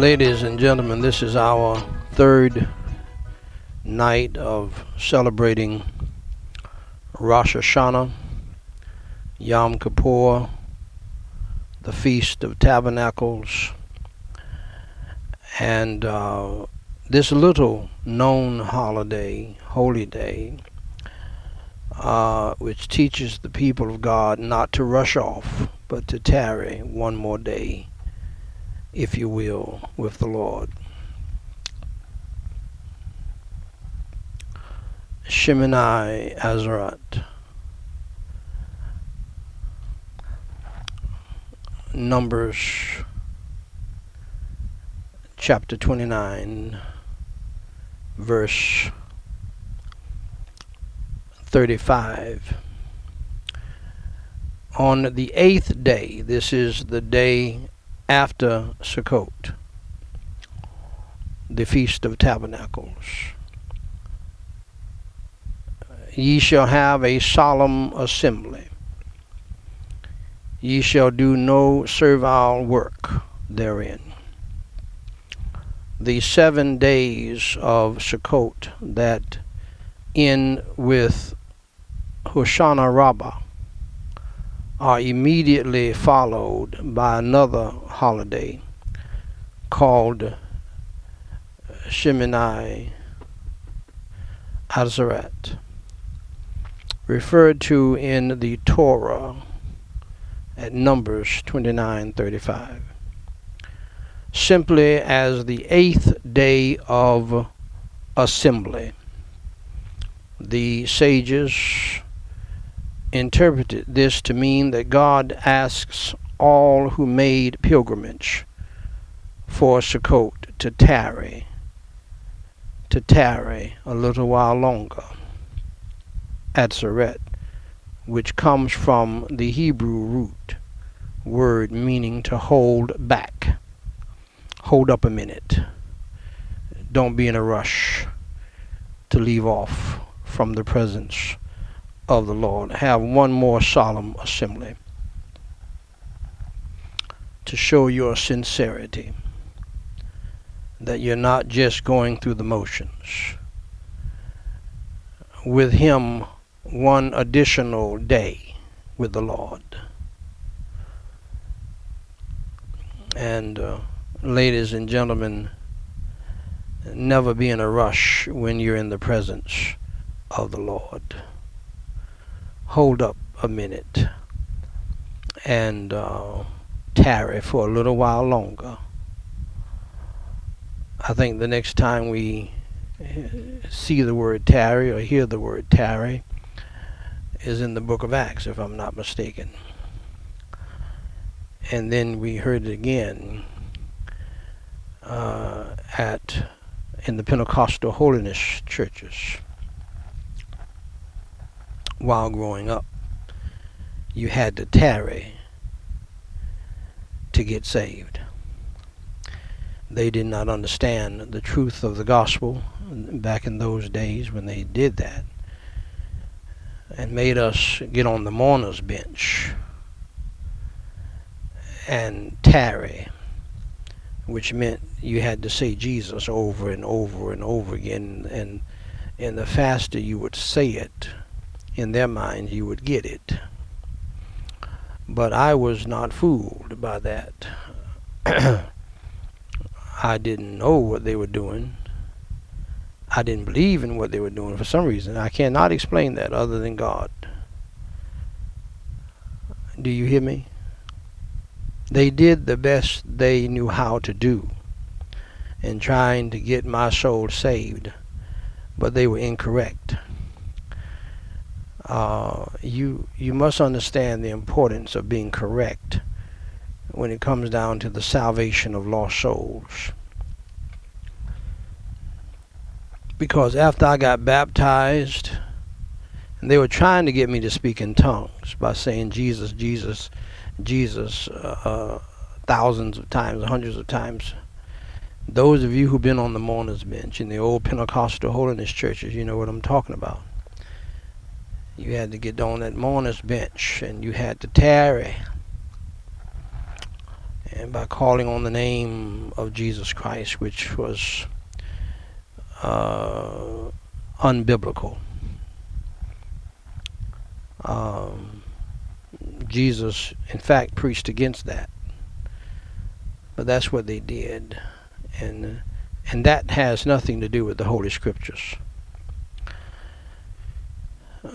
Ladies and gentlemen, this is our third night of celebrating Rosh Hashanah, Yom Kippur, the Feast of Tabernacles, and uh, this little known holiday, holy day, uh, which teaches the people of God not to rush off, but to tarry one more day, if you will, with the Lord. Shemini Atzeret. Numbers chapter 29, verse 35. On the eighth day, this is the day after Sukkot, the Feast of Tabernacles, ye shall have a solemn assembly. Ye shall do no servile work therein. The seven days of Sukkot that end with Hoshana Rabbah are immediately followed by another holiday called Shemini Atzeret, referred to in the Torah at Numbers 29:35, simply as the eighth day of assembly. The sages interpreted this to mean that God asks all who made pilgrimage for Sukkot to tarry, to tarry a little while longer Atzeret, which comes from the Hebrew root word meaning to hold back. Hold up a minute. Don't be in a rush to leave off from the presence of the Lord. Have one more solemn assembly to show your sincerity that you're not just going through the motions. With Him, one additional day with the Lord. And, uh, ladies and gentlemen, never be in a rush when you're in the presence of the Lord. Hold up a minute and uh, tarry for a little while longer. I think the next time we see the word tarry or hear the word tarry is in the book of Acts, if I'm not mistaken. And then we heard it again uh, at in the Pentecostal holiness churches while growing up. You had to tarry to get saved. They did not understand the truth of the gospel back in those days when they did that and made us get on the mourner's bench and tarry, which meant you had to say Jesus over and over and over again, and and the faster you would say it, in their minds you would get it. But I was not fooled by that. I didn't know what they were doing. I didn't believe in what they were doing for some reason. I cannot explain that other than God. Do you hear me? They did the best they knew how to do in trying to get my soul saved, but they were incorrect. Uh, you you must understand the importance of being correct when it comes down to the salvation of lost souls. Because after I got baptized, and they were trying to get me to speak in tongues by saying Jesus, Jesus, Jesus, uh, uh, thousands of times, hundreds of times. Those of you who've been on the mourner's bench in the old Pentecostal holiness churches, you know what I'm talking about. You had to get on that mourner's bench and you had to tarry and by calling on the name of Jesus Christ, which was uh, unbiblical. Um, Jesus, in fact, preached against that. But that's what they did. And, and that has nothing to do with the Holy Scriptures.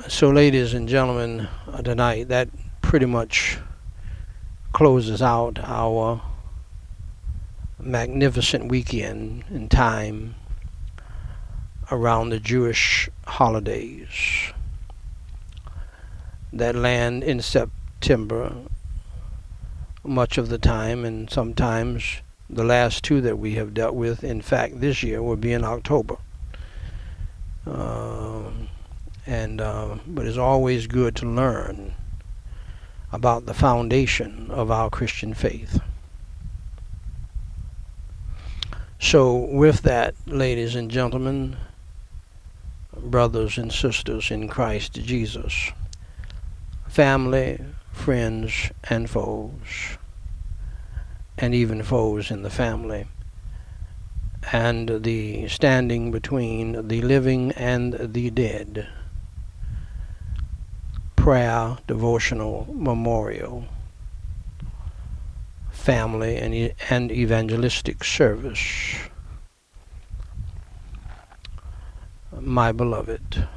So, ladies and gentlemen, uh, tonight, that pretty much closes out our magnificent weekend in time around the Jewish holidays that land in September much of the time, and sometimes the last two that we have dealt with, in fact, this year will be in October. Uh, and uh, but it's always good to learn about the foundation of our Christian faith. So, with that, ladies and gentlemen, brothers and sisters in Christ Jesus, family, friends, and foes, and even foes in the family, and the standing between the living and the dead. Prayer, devotional, memorial, family, and, and evangelistic service. My beloved.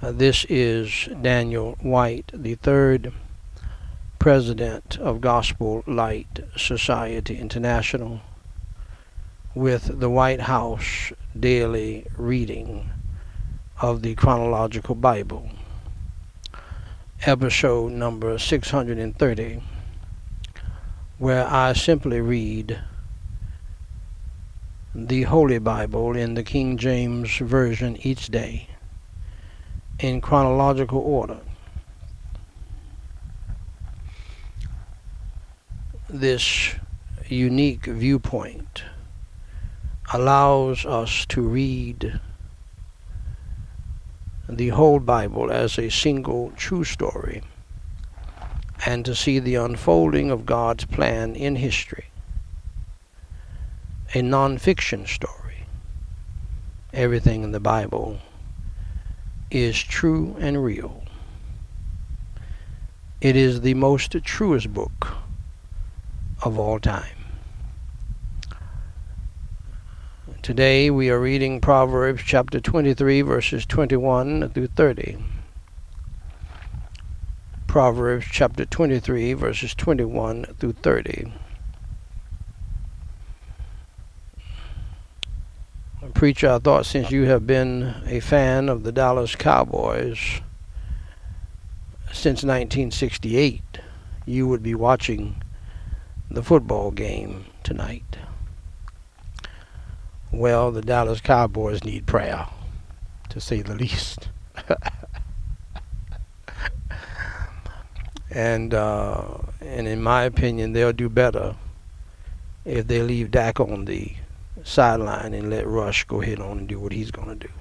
Uh, this is Daniel White, the third president of Gospel Light Society International, with the White House daily reading of the chronological Bible, episode number 630, where I simply read the Holy Bible in the King James Version each day in chronological order. This unique viewpoint allows us to read the whole Bible as a single true story and to see the unfolding of God's plan in history. A non fiction story. Everything in the Bible is true and real. It is the most truest book of all time. Today we are reading Proverbs chapter 23, verses 21 through 30. Proverbs chapter 23, verses 21 through 30. Preacher, I thought since you have been a fan of the Dallas Cowboys since 1968, you would be watching the football game tonight. Well, the Dallas Cowboys need prayer, to say the least. and uh, and in my opinion, they'll do better if they leave Dak on the sideline and let Rush go ahead on and do what he's going to do.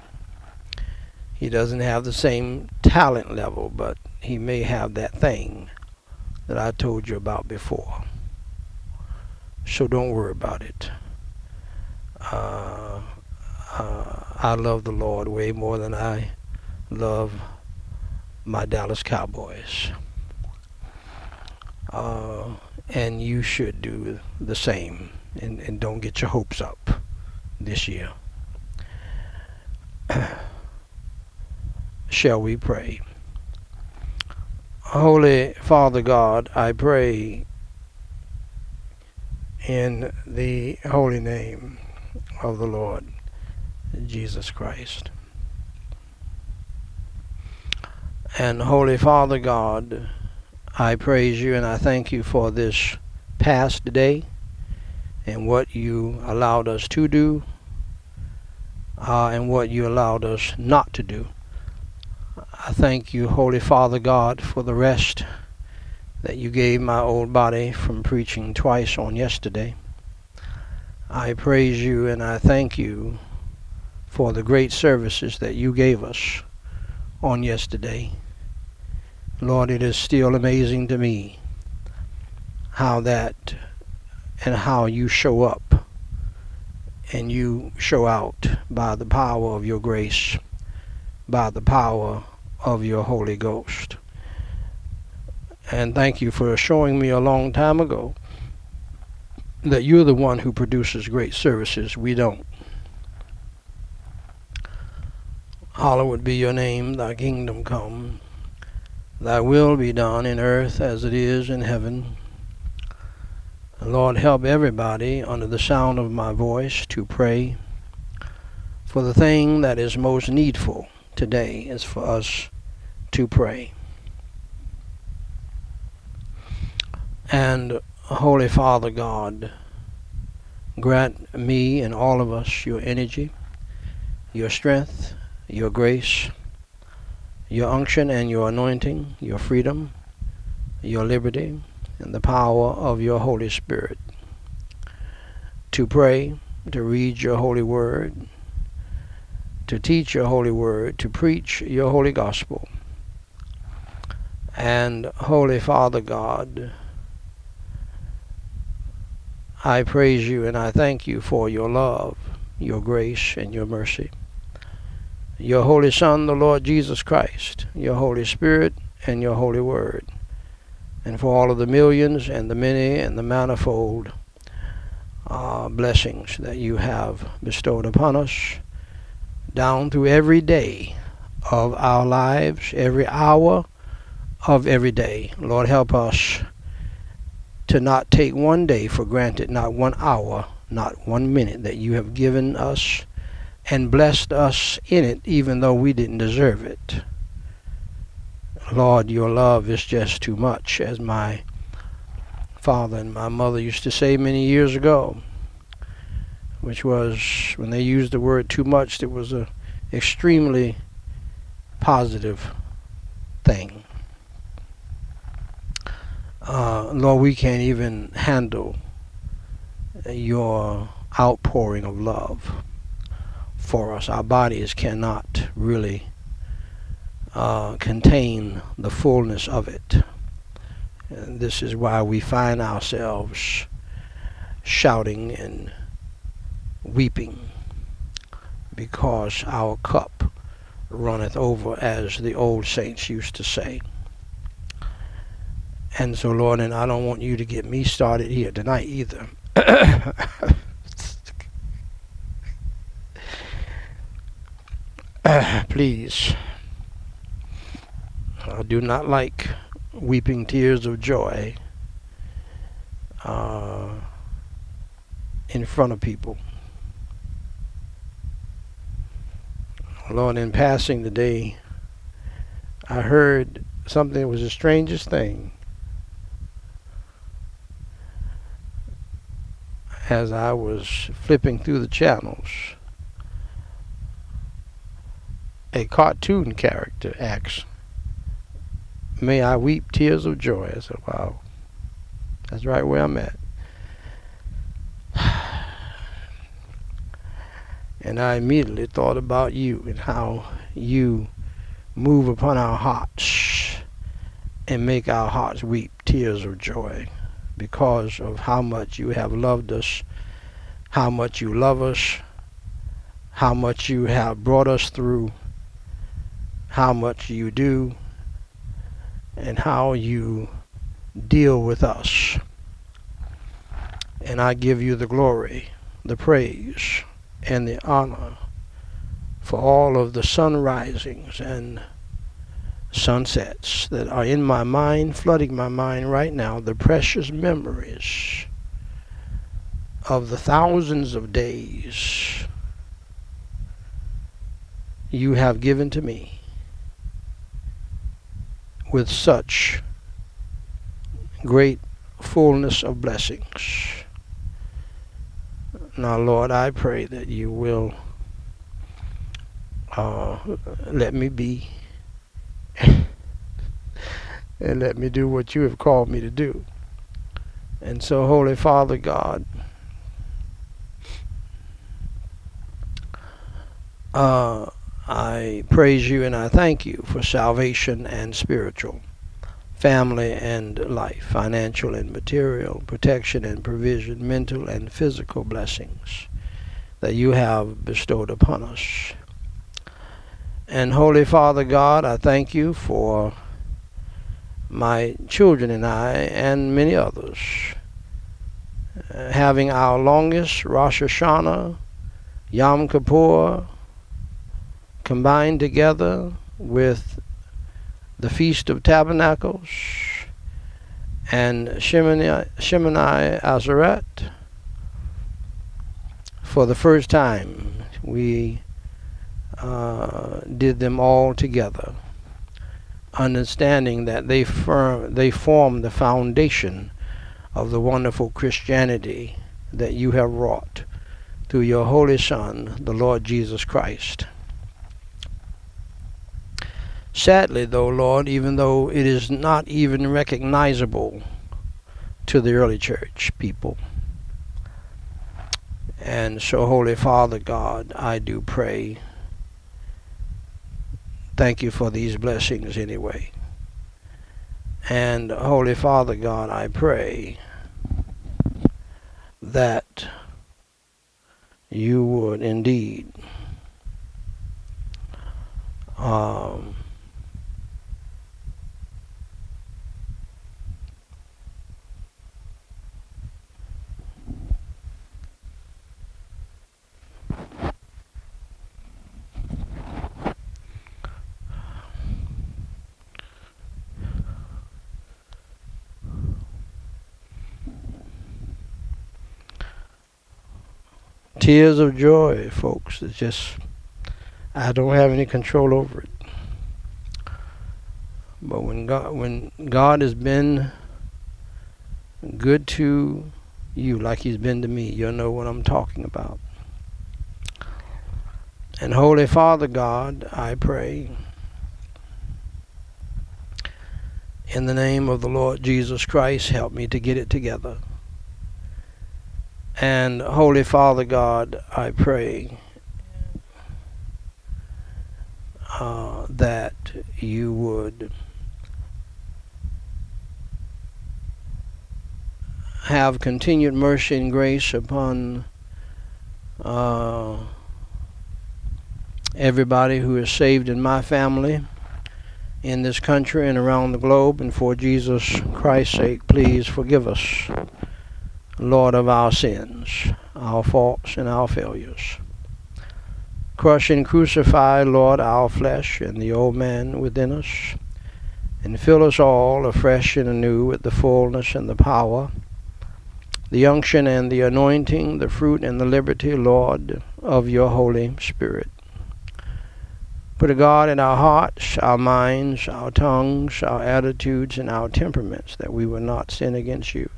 He doesn't have the same talent level, but he may have that thing that I told you about before. So don't worry about it. Uh, uh, I love the Lord way more than I love my Dallas Cowboys. Uh, and you should do the same and, and don't get your hopes up this year. Shall we pray? Holy Father God, I pray in the holy name of the Lord Jesus Christ. And Holy Father God, I praise you and I thank you for this past day and what you allowed us to do uh, and what you allowed us not to do. I thank you, Holy Father God, for the rest that you gave my old body from preaching twice on yesterday. I praise you and I thank you for the great services that you gave us on yesterday. Lord, it is still amazing to me how that and how you show up and you show out by the power of your grace, by the power of your Holy Ghost. And thank you for showing me a long time ago that you're the one who produces great services. We don't. Hallowed be your name, thy kingdom come. Thy will be done in earth as it is in heaven. Lord, help everybody under the sound of my voice to pray for the thing that is most needful today is for us to pray. And Holy Father God, grant me and all of us your energy, your strength, your grace, your unction and your anointing, your freedom, your liberty, and the power of your Holy Spirit to pray, to read your holy word, to teach your holy word, to preach your holy gospel. And Holy Father God, I praise you and I thank you for your love, your grace, and your mercy. Your Holy Son, the Lord Jesus Christ, your Holy Spirit, and your Holy Word. And for all of the millions and the many and the manifold uh, blessings that you have bestowed upon us down through every day of our lives, every hour of every day. Lord, help us to not take one day for granted, not one hour, not one minute that you have given us and blessed us in it, even though we didn't deserve it. Lord, your love is just too much, as my father and my mother used to say many years ago, which was when they used the word too much, it was an extremely positive thing uh, Lord, we can't even handle your outpouring of love for us. Our bodies cannot really uh, contain the fullness of it. And this is why we find ourselves shouting and weeping because our cup runneth over, as the old saints used to say. And so, Lord, and I don't want you to get me started here tonight either. Please. I do not like weeping tears of joy uh, in front of people. Lord, in passing the day, I heard something that was the strangest thing. As I was flipping through the channels, a cartoon character acts, May I weep tears of joy. I said, Wow, that's right where I'm at. And I immediately thought about you and how you move upon our hearts and make our hearts weep tears of joy because of how much you have loved us, how much you love us, how much you have brought us through, how much you do, and how you deal with us. And I give you the glory, the praise, and the honor for all of the sun risings and sunsets that are in my mind, flooding my mind right now, the precious memories of the thousands of days you have given to me with such great fullness of blessings. Now, Lord, I pray that you will uh, let me be and let me do what you have called me to do. And so, Holy Father God, uh, I praise you and I thank you for salvation and spiritual, family and life, financial and material, protection and provision, mental and physical blessings that you have bestowed upon us. And Holy Father God, I thank you for my children and I and many others uh, having our longest Rosh Hashanah, Yom Kippur combined together with the Feast of Tabernacles, and Shemini, Atzeret. For the first time, we uh, did them all together, understanding that they, firm, they form the foundation of the wonderful Christianity that you have wrought through your Holy Son, the Lord Jesus Christ. Sadly, though, Lord, even though it is not even recognizable to the early church people. And so, Holy Father God, I do pray. Thank you for these blessings anyway. And Holy Father God, I pray that you would indeed um, tears of joy, folks. It's just, I don't have any control over it. But when God, when God has been good to you, like He's been to me, you'll know what I'm talking about. And Holy Father God, I pray in the name of the Lord Jesus Christ, help me to get it together. And Holy Father God, I pray uh, that you would have continued mercy and grace upon uh, everybody who is saved in my family in this country and around the globe. And for Jesus Christ's sake, please forgive us. Lord of our sins, our faults, and our failures. Crush and crucify, Lord, our flesh and the old man within us, and fill us all afresh and anew with the fullness and the power, the unction and the anointing, the fruit and the liberty, Lord, of your Holy Spirit. Put a God in our hearts, our minds, our tongues, our attitudes, and our temperaments, that we will not sin against you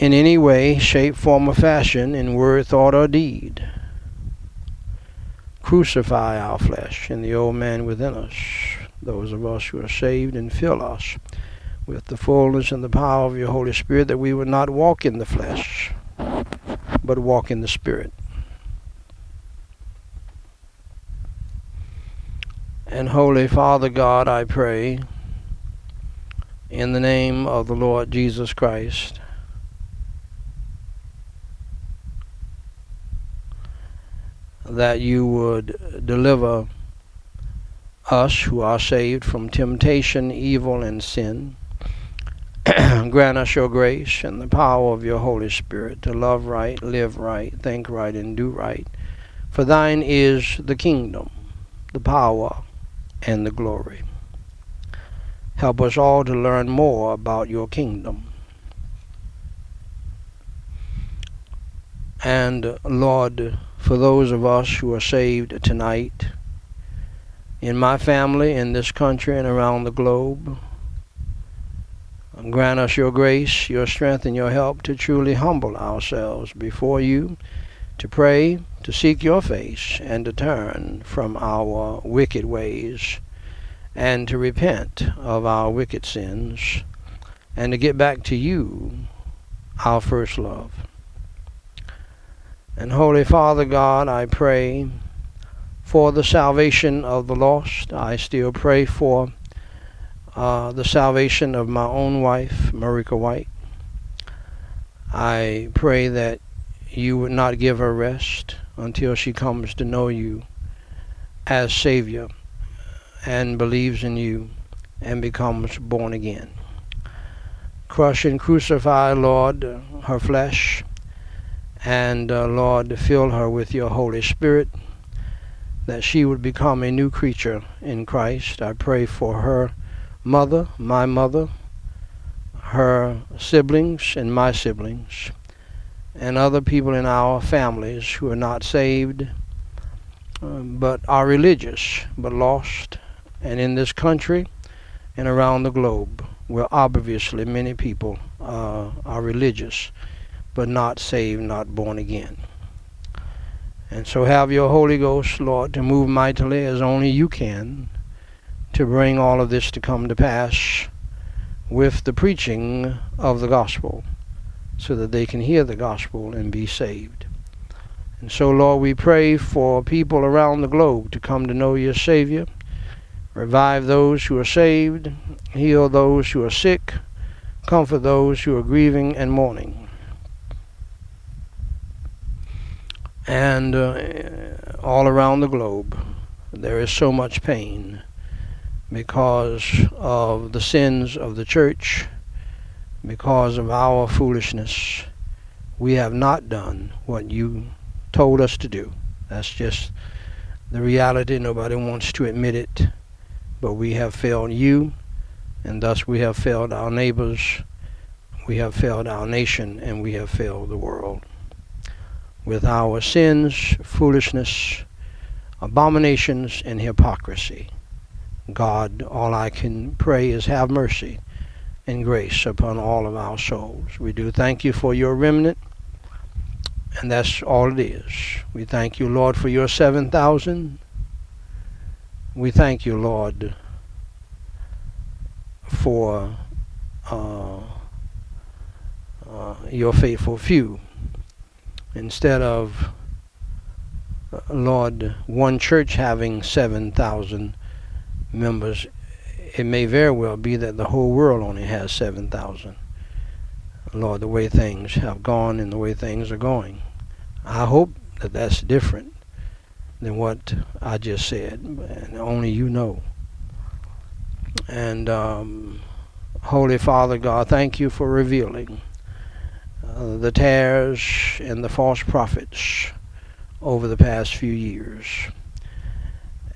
in any way, shape, form, or fashion, in word, thought, or deed. Crucify our flesh and the old man within us, those of us who are saved, and fill us with the fullness and the power of your Holy Spirit, that we would not walk in the flesh, but walk in the Spirit. And Holy Father God, I pray, in the name of the Lord Jesus Christ, that you would deliver us who are saved from temptation, evil, and sin. Grant us your grace and the power of your Holy Spirit to love right, live right, think right, and do right. For thine is the kingdom, the power, and the glory. Help us all to learn more about your kingdom. And Lord, for those of us who are saved tonight, in my family, in this country, and around the globe. Grant us your grace, your strength, and your help to truly humble ourselves before you, to pray, to seek your face, and to turn from our wicked ways, and to repent of our wicked sins, and to get back to you, our first love. And Holy Father God, I pray for the salvation of the lost. I still pray for uh, the salvation of my own wife, Marika White. I pray that you would not give her rest until she comes to know you as Savior and believes in you and becomes born again. Crush and crucify, Lord, her flesh, and uh, Lord, fill her with your Holy Spirit that she would become a new creature in Christ. I pray for her mother, my mother, her siblings, and my siblings, and other people in our families who are not saved um, but are religious but lost. And in this country and around the globe, where obviously many people uh, are religious but not saved, not born again. And so have your Holy Ghost, Lord, to move mightily as only you can to bring all of this to come to pass with the preaching of the gospel so that they can hear the gospel and be saved. And so, Lord, we pray for people around the globe to come to know your Savior. Revive those who are saved, heal those who are sick, comfort those who are grieving and mourning. And uh, all around the globe, there is so much pain because of the sins of the church, because of our foolishness. We have not done what you told us to do. That's just the reality. Nobody wants to admit it. But we have failed you, and thus we have failed our neighbors, we have failed our nation, and we have failed the world. With our sins, foolishness, abominations, and hypocrisy. God, all I can pray is have mercy and grace upon all of our souls. We do thank you for your remnant, and that's all it is. We thank you, Lord, for your 7,000. We thank you, Lord, for uh, uh, your faithful few. Instead of, uh, Lord, one church having 7,000 members, it may very well be that the whole world only has 7,000. Lord, the way things have gone and the way things are going. I hope that that's different than what I just said, and only you know. And um, Holy Father God, thank you for revealing the tares and the false prophets over the past few years.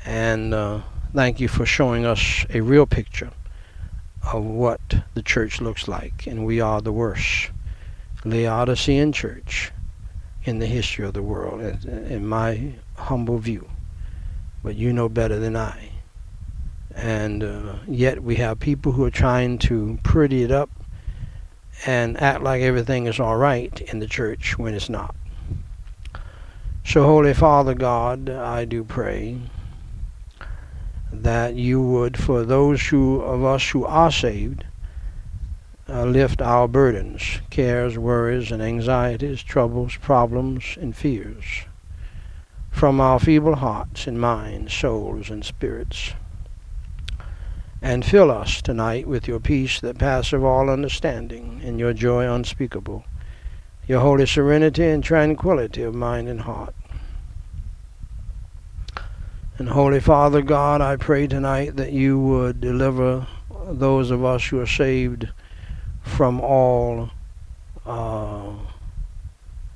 And uh, thank you for showing us a real picture of what the church looks like. And we are the worst Laodicean church in the history of the world, in my humble view. But you know better than I. And uh, yet we have people who are trying to pretty it up and act like everything is all right in the church when it's not. So, Holy Father God, I do pray that you would, for those who of us who are saved, uh, lift our burdens, cares, worries, and anxieties, troubles, problems, and fears from our feeble hearts and minds, souls, and spirits. And fill us tonight with your peace that passeth all understanding, and your joy unspeakable, your holy serenity and tranquility of mind and heart. And Holy Father God, I pray tonight that you would deliver those of us who are saved from all uh,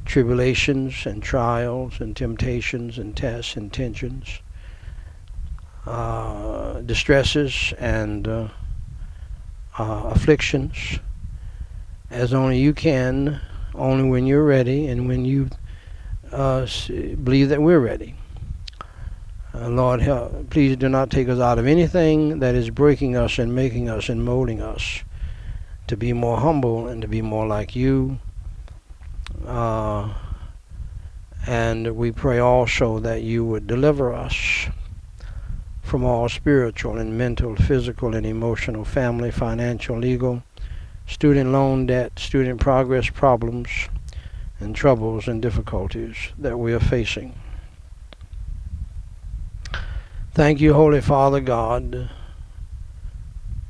tribulations and trials and temptations and tests and tensions, uh, distresses and uh, uh afflictions, as only you can, only when you're ready and when you uh, believe that we're ready. Uh, Lord, help, please do not take us out of anything that is breaking us and making us and molding us to be more humble and to be more like you. Uh, and we pray also that you would deliver us from all spiritual and mental, physical and emotional, family, financial, legal, student loan debt, student progress problems, and troubles and difficulties that we are facing. Thank you, Holy Father God,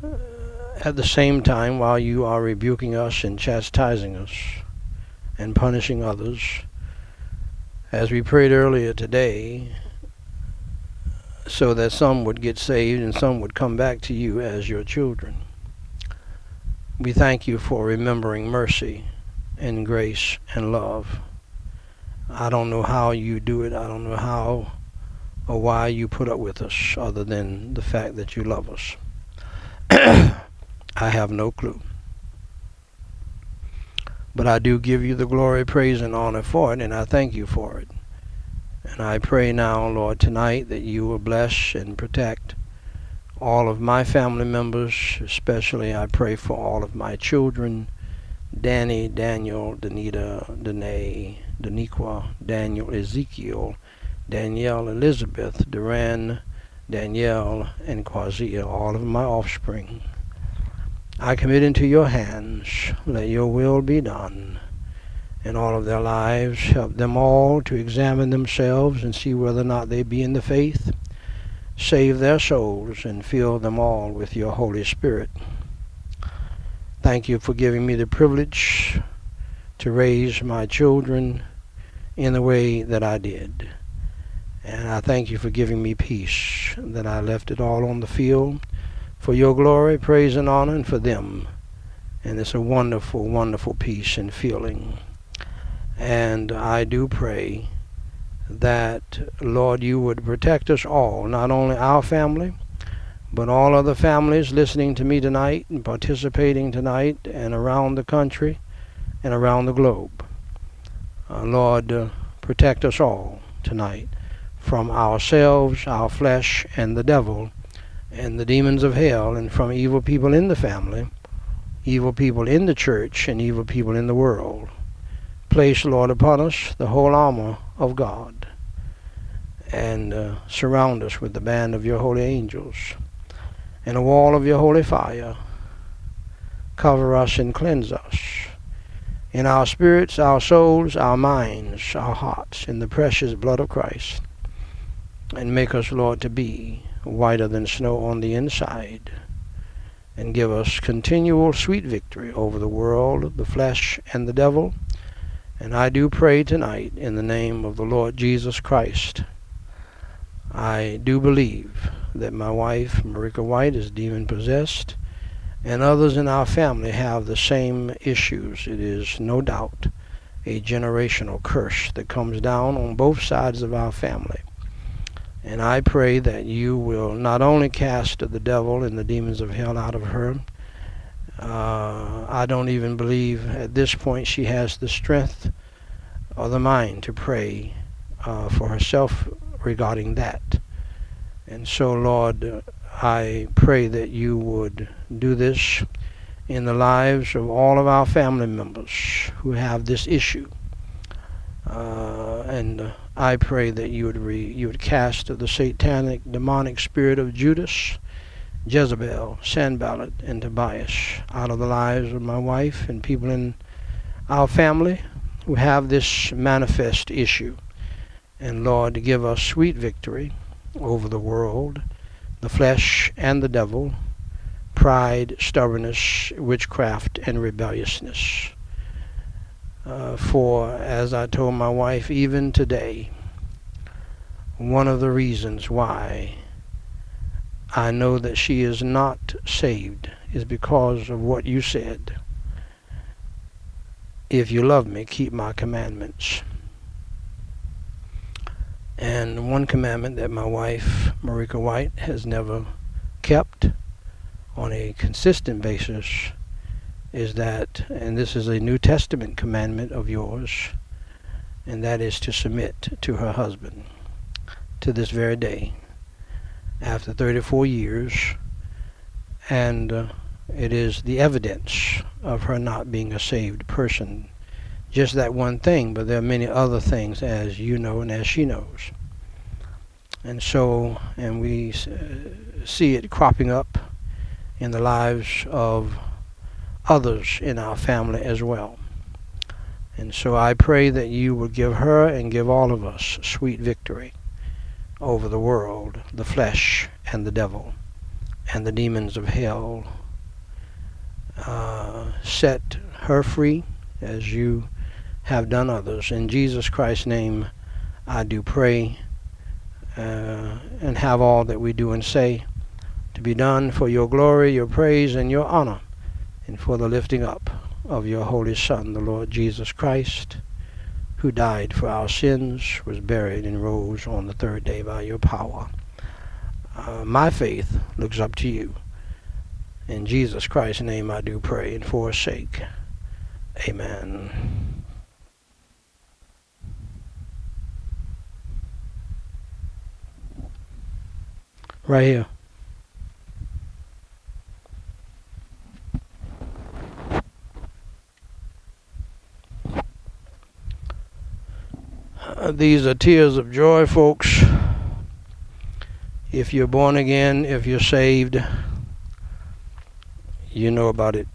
uh, at the same time, while you are rebuking us and chastising us and punishing others, as we prayed earlier today, so that some would get saved and some would come back to you as your children. We thank you for remembering mercy and grace and love. I don't know how you do it. I don't know how or why you put up with us other than the fact that you love us. I have no clue. But I do give you the glory, praise, and honor for it, and I thank you for it. And I pray now, Lord, tonight that you will bless and protect all of my family members, especially I pray for all of my children Danny, Daniel, Danita, Danae, Daniqua, Daniel, Ezekiel, Danielle, Elizabeth, Duran, Danielle, and Quazia, all of my offspring. I commit into your hands. Let your will be done in all of their lives. Help them all to examine themselves and see whether or not they be in the faith. Save their souls and fill them all with your Holy Spirit. Thank you for giving me the privilege to raise my children in the way that I did. And I thank you for giving me peace, that I left it all on the field for your glory, praise, and honor, and for them. And it's a wonderful, wonderful peace and feeling. And I do pray that, Lord, you would protect us all, not only our family, but all other families listening to me tonight and participating tonight and around the country and around the globe. Uh, Lord, uh, protect us all tonight from ourselves, our flesh, and the devil, and the demons of hell, and from evil people in the family, evil people in the church, and evil people in the world. Place, Lord, upon us the whole armor of God, and uh, surround us with the band of your holy angels and a wall of your holy fire. Cover us and cleanse us in our spirits, our souls, our minds, our hearts, in the precious blood of Christ. And make us, Lord, to be whiter than snow on the inside. And give us continual sweet victory over the world, the flesh, and the devil. And I do pray tonight in the name of the Lord Jesus Christ. I do believe that my wife, Marika White, is demon possessed, and others in our family have the same issues. It is no doubt a generational curse that comes down on both sides of our family. And I pray that you will not only cast the devil and the demons of hell out of her, uh, I don't even believe at this point she has the strength or the mind to pray uh, for herself regarding that. And so, Lord, I pray that you would do this in the lives of all of our family members who have this issue. Uh, and I pray that you would re, you would cast the satanic demonic spirit of Judas, Jezebel, Sanballat, and Tobias out of the lives of my wife and people in our family who have this manifest issue. And Lord, give us sweet victory over the world, the flesh and the devil, pride, stubbornness, witchcraft, and rebelliousness. Uh, for, as I told my wife, even today, one of the reasons why I know that she is not saved is because of what you said. If you love me, keep my commandments. And one commandment that my wife, Marika White, has never kept on a consistent basis is that, and this is a New Testament commandment of yours, and that is to submit to her husband to this very day after 34 years. And uh, it is the evidence of her not being a saved person just that one thing, but there are many other things, as you know and as she knows. And so, and we uh, see it cropping up in the lives of others in our family as well. And so I pray that you will give her and give all of us sweet victory over the world, the flesh, and the devil. and the demons of hell. Uh, set her free as you have done others. In Jesus Christ's name, I do pray uh, and have all that we do and say to be done for your glory, your praise, and your honor, and for the lifting up of your Holy Son, the Lord Jesus Christ, who died for our sins, was buried, and rose on the third day by your power. Uh, my faith looks up to you. In Jesus Christ's name I do pray and for his sake. Amen. Right here. Uh, these are tears of joy, folks. If you're born again, if you're saved, you know about it.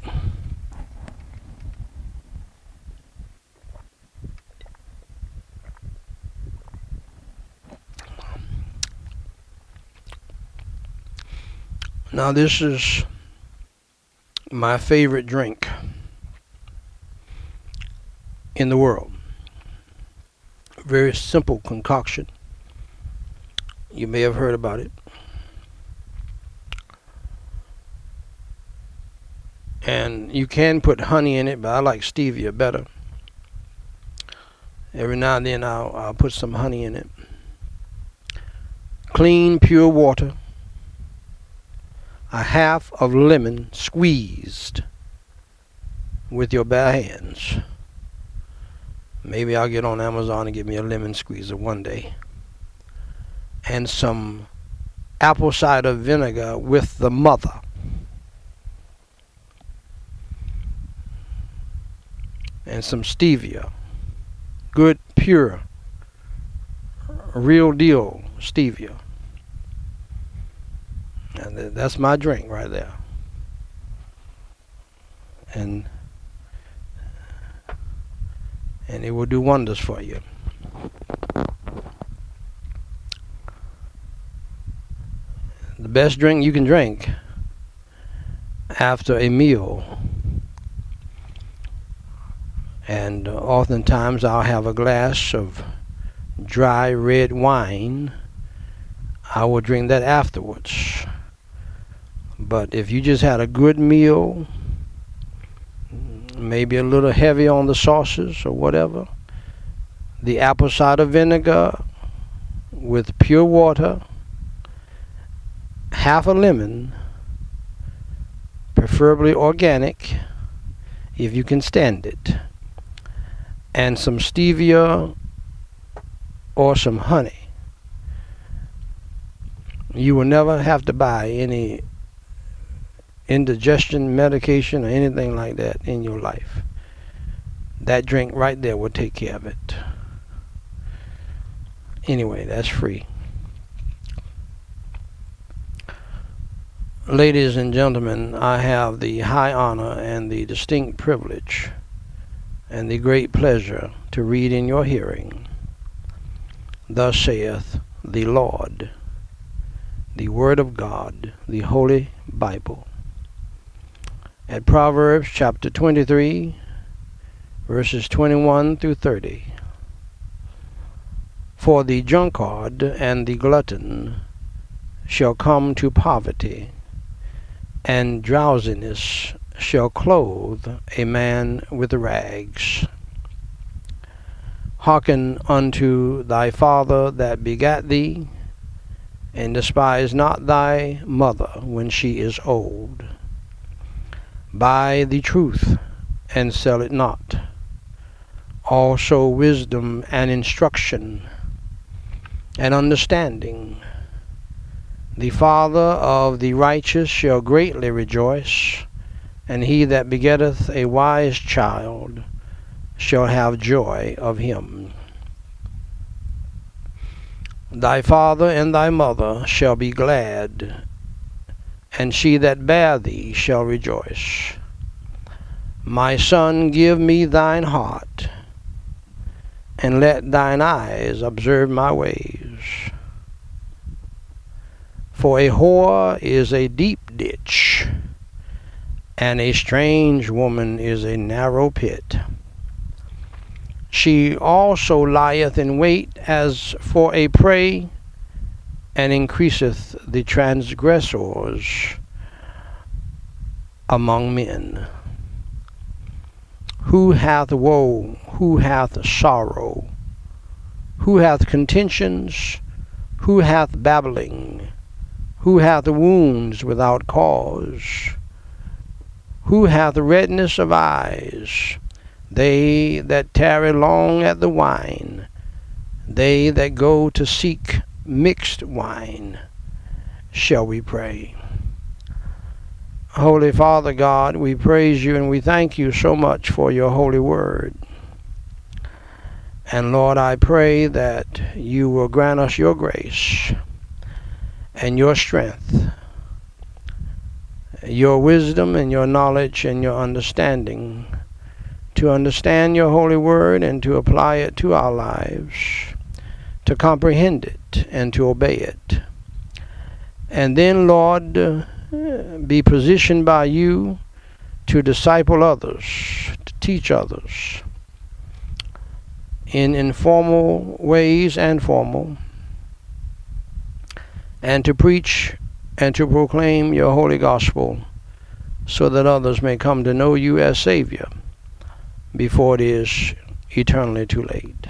Now, this is my favorite drink in the world. Very simple concoction. You may have heard about it. And you can put honey in it, but I like stevia better. Every now and then I'll, I'll put some honey in it. Clean, pure water a half of lemon squeezed with your bare hands. Maybe I'll get on Amazon and get me a lemon squeezer one day. And some apple cider vinegar with the mother. And some stevia. Good, pure, real deal stevia. And that's my drink right there. And and it will do wonders for you. The best drink you can drink after a meal. And oftentimes I'll have a glass of dry red wine. I will drink that afterwards. But if you just had a good meal, maybe a little heavy on the sauces or whatever, the apple cider vinegar with pure water, half a lemon, preferably organic, if you can stand it, and some stevia or some honey. You will never have to buy any indigestion medication or anything like that in your life. That drink right there will take care of it. Anyway, that's free. Ladies and gentlemen, I have the high honor and the distinct privilege and the great pleasure to read in your hearing. Thus saith the Lord, the Word of God, the Holy Bible at Proverbs chapter 23, verses 21 through 30. For the drunkard and the glutton shall come to poverty, and drowsiness shall clothe a man with rags. Hearken unto thy father that begat thee, and despise not thy mother when she is old Buy the truth and sell it not. Also wisdom and instruction and understanding. The father of the righteous shall greatly rejoice, and he that begetteth a wise child shall have joy of him. Thy father and thy mother shall be glad, and she that bare thee shall rejoice. My son, give me thine heart, and let thine eyes observe my ways. For a whore is a deep ditch, and a strange woman is a narrow pit. She also lieth in wait as for a prey, and increaseth the transgressors among men. Who hath woe? Who hath sorrow? Who hath contentions? Who hath babbling? Who hath wounds without cause? Who hath redness of eyes? They that tarry long at the wine, they that go to seek mixed wine. Shall we pray? Holy Father God, we praise you and we thank you so much for your holy word. And Lord, I pray that you will grant us your grace and your strength, your wisdom and your knowledge and your understanding to understand your holy word and to apply it to our lives, to comprehend it and to obey it. And then, Lord, uh, be positioned by you to disciple others, to teach others in informal ways and formal, and to preach and to proclaim your holy gospel so that others may come to know you as Savior before it is eternally too late.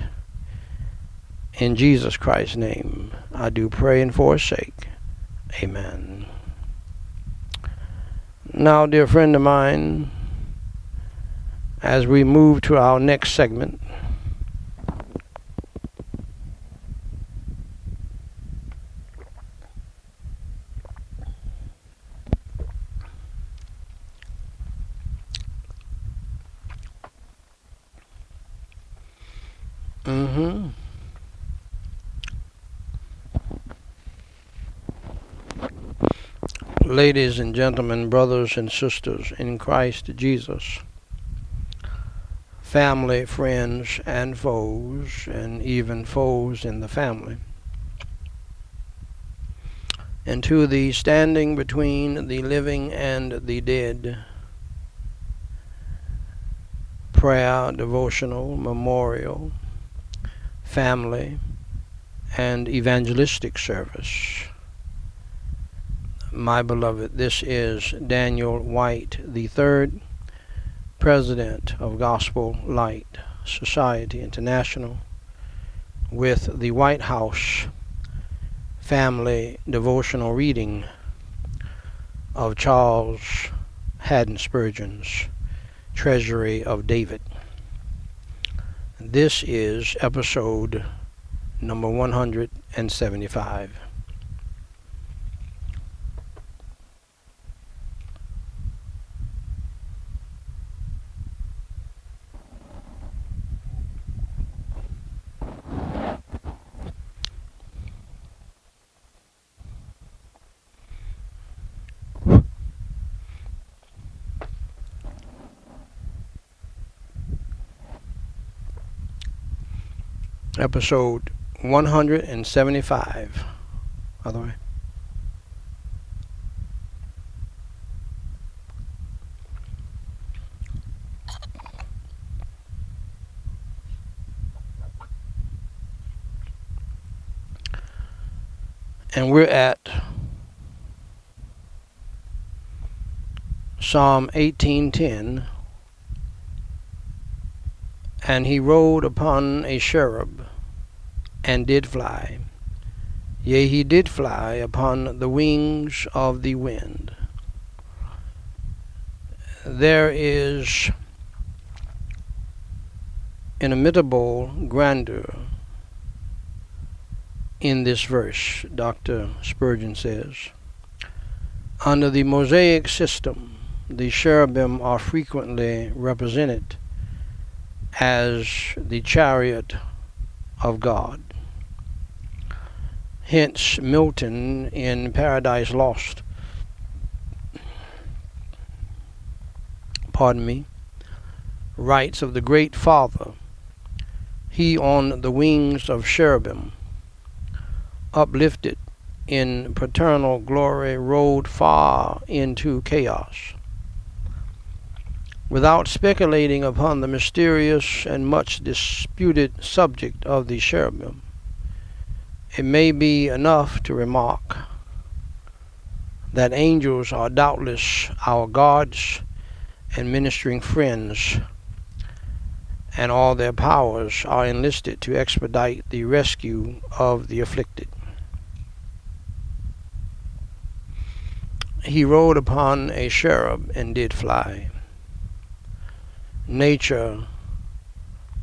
In Jesus Christ's name, I do pray and forsake. Amen. Now, dear friend of mine, as we move to our next segment, Mm-hmm. Ladies and gentlemen, brothers and sisters in Christ Jesus, family, friends, and foes, and even foes in the family, and to the standing between the living and the dead, prayer, devotional, memorial, family, and evangelistic service my beloved. This is Daniel White the third President of Gospel Light Society International, with the White House Family Devotional Reading of Charles Haddon Spurgeon's Treasury of David. This is episode number 175. Episode 175. By the way. And we're at Psalm 18:10 and he rode upon a cherub and did fly. Yea, he did fly upon the wings of the wind. There is inimitable grandeur in this verse, Dr. Spurgeon says. Under the Mosaic system, the cherubim are frequently represented as the chariot of God. Hence, Milton in Paradise Lost, pardon me, writes of the great Father, he on the wings of cherubim, uplifted in paternal glory rode far into chaos. Without speculating upon the mysterious and much disputed subject of the cherubim, it may be enough to remark that angels are doubtless our gods and ministering friends, and all their powers are enlisted to expedite the rescue of the afflicted. He rode upon a cherub and did fly. Nature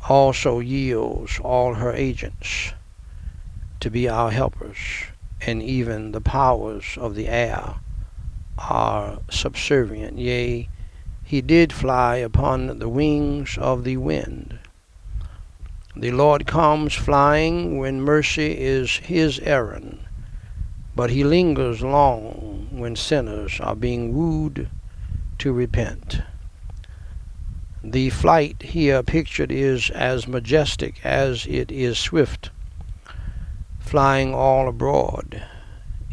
also yields all her agents to be our helpers, and even the powers of the air are subservient. Yea, he did fly upon the wings of the wind. The Lord comes flying when mercy is his errand, but he lingers long when sinners are being wooed to repent. The flight here pictured is as majestic as it is swift flying all abroad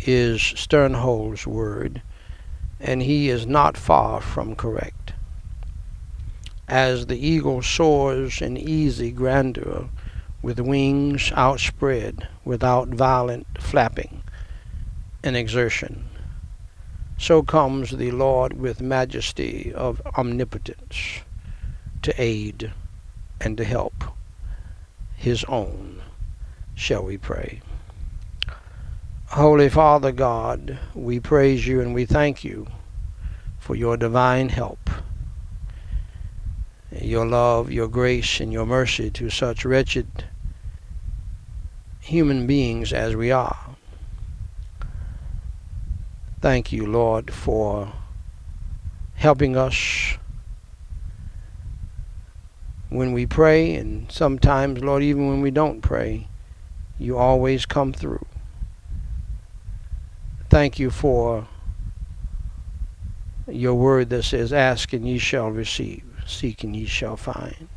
is Sternhold's word, and he is not far from correct. As the eagle soars in easy grandeur, with wings outspread, without violent flapping and exertion, so comes the Lord with majesty of omnipotence to aid and to help his own. Shall we pray? Holy Father God, we praise you and we thank you for your divine help, your love, your grace, and your mercy to such wretched human beings as we are. Thank you, Lord, for helping us when we pray, and sometimes, Lord, even when we don't pray, you always come through thank you for your word that says, Ask and ye shall receive, seek and ye shall find,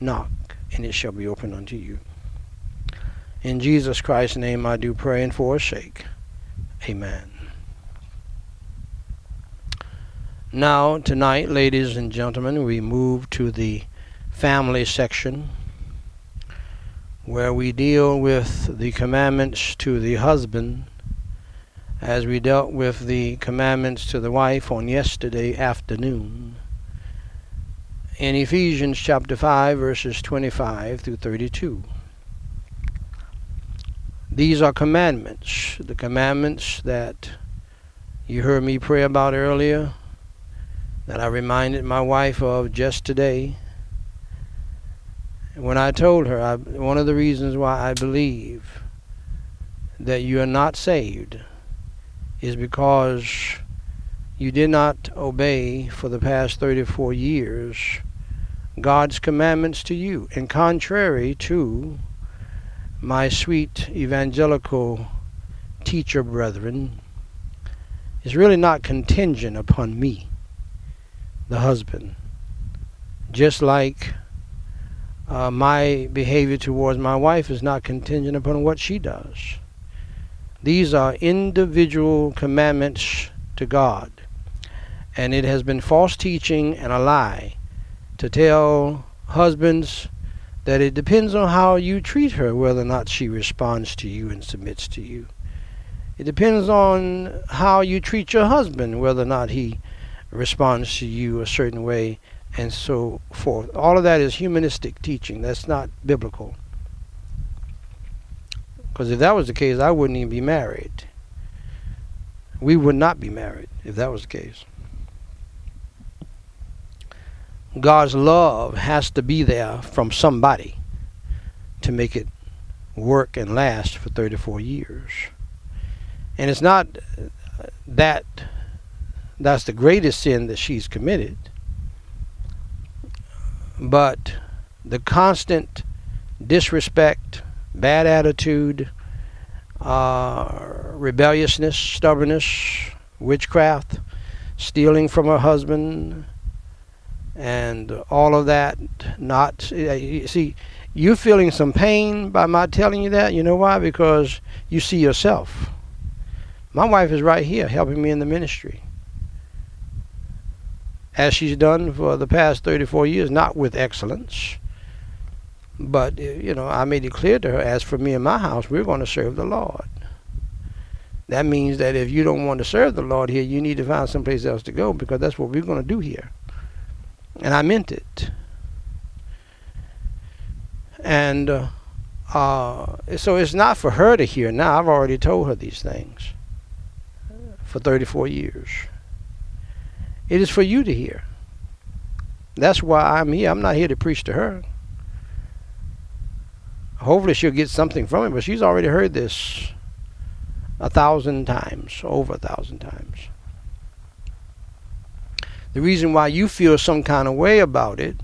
knock and it shall be opened unto you. In Jesus Christ's name I do pray and forsake. Amen. Now, tonight, ladies and gentlemen, we move to the family section where we deal with the commandments to the husband as we dealt with the commandments to the wife on yesterday afternoon. In Ephesians chapter 5, verses 25 through 32. These are commandments, the commandments that you heard me pray about earlier, that I reminded my wife of just today. When I told her, I, one of the reasons why I believe that you are not saved is because you did not obey for the past 34 years God's commandments to you. And contrary to my sweet evangelical teacher brethren, is really not contingent upon me, the husband. Just like uh, my behavior towards my wife is not contingent upon what she does. These are individual commandments to God. And it has been false teaching and a lie to tell husbands that it depends on how you treat her whether or not she responds to you and submits to you. It depends on how you treat your husband whether or not he responds to you a certain way and so forth. All of that is humanistic teaching. That's not biblical. Because if that was the case, I wouldn't even be married. We would not be married if that was the case. God's love has to be there from somebody to make it work and last for 34 years. And it's not that that's the greatest sin that she's committed, but the constant disrespect, bad attitude, uh, rebelliousness, stubbornness, witchcraft, stealing from her husband, and all of that. Not see, you feeling some pain by my telling you that. You know why? Because you see yourself. My wife is right here helping me in the ministry. As she's done for the past 34 years, not with excellence. But, uh, you know, I made it clear to her as for me and my house, we're going to serve the Lord. That means that if you don't want to serve the Lord here, you need to find someplace else to go because that's what we're going to do here. And I meant it. And uh, uh, so it's not for her to hear now. I've already told her these things for 34 years. It is for you to hear. That's why I'm here. I'm not here to preach to her. Hopefully, she'll get something from it, but she's already heard this a thousand times, over a thousand times. The reason why you feel some kind of way about it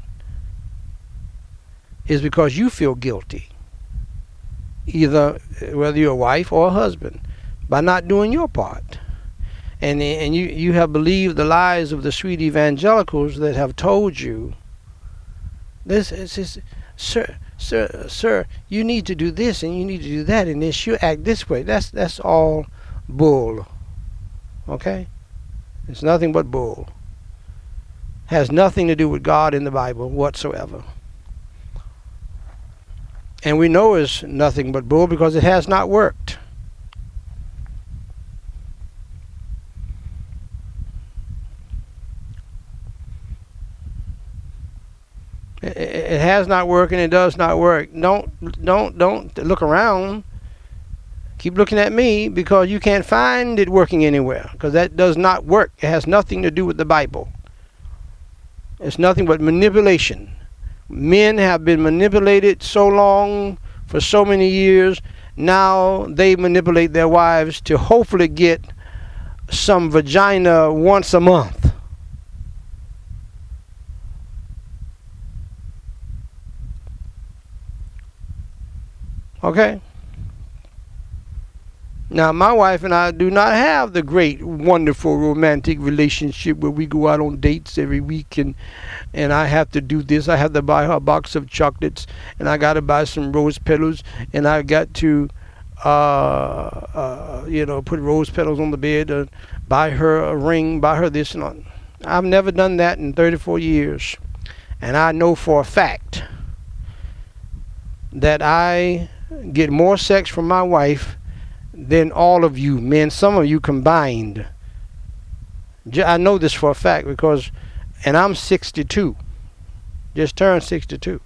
is because you feel guilty, either whether you're a wife or a husband, by not doing your part and and you you have believed the lies of the sweet evangelicals that have told you. This is sir sir sir you need to do this and you need to do that and this you act this way. That's that's all bull. Okay? It's nothing but bull. Has nothing to do with God in the Bible whatsoever. And we know it's nothing but bull because it has not worked it has not worked and it does not work. Don't don't don't look around. Keep looking at me because you can't find it working anywhere because that does not work. It has nothing to do with the Bible. It's nothing but manipulation. Men have been manipulated so long for so many years. Now they manipulate their wives to hopefully get some vagina once a month. Okay? Now, my wife and I do not have the great, wonderful, romantic relationship where we go out on dates every week and and I have to do this. I have to buy her a box of chocolates and I got to buy some rose petals and I got to, uh, uh, you know, put rose petals on the bed, uh, buy her a ring, buy her this and that. I've never done that in 34 years. And I know for a fact that I get more sex from my wife than all of you men, some of you combined. I know this for a fact because, and I'm 62, just turned 62.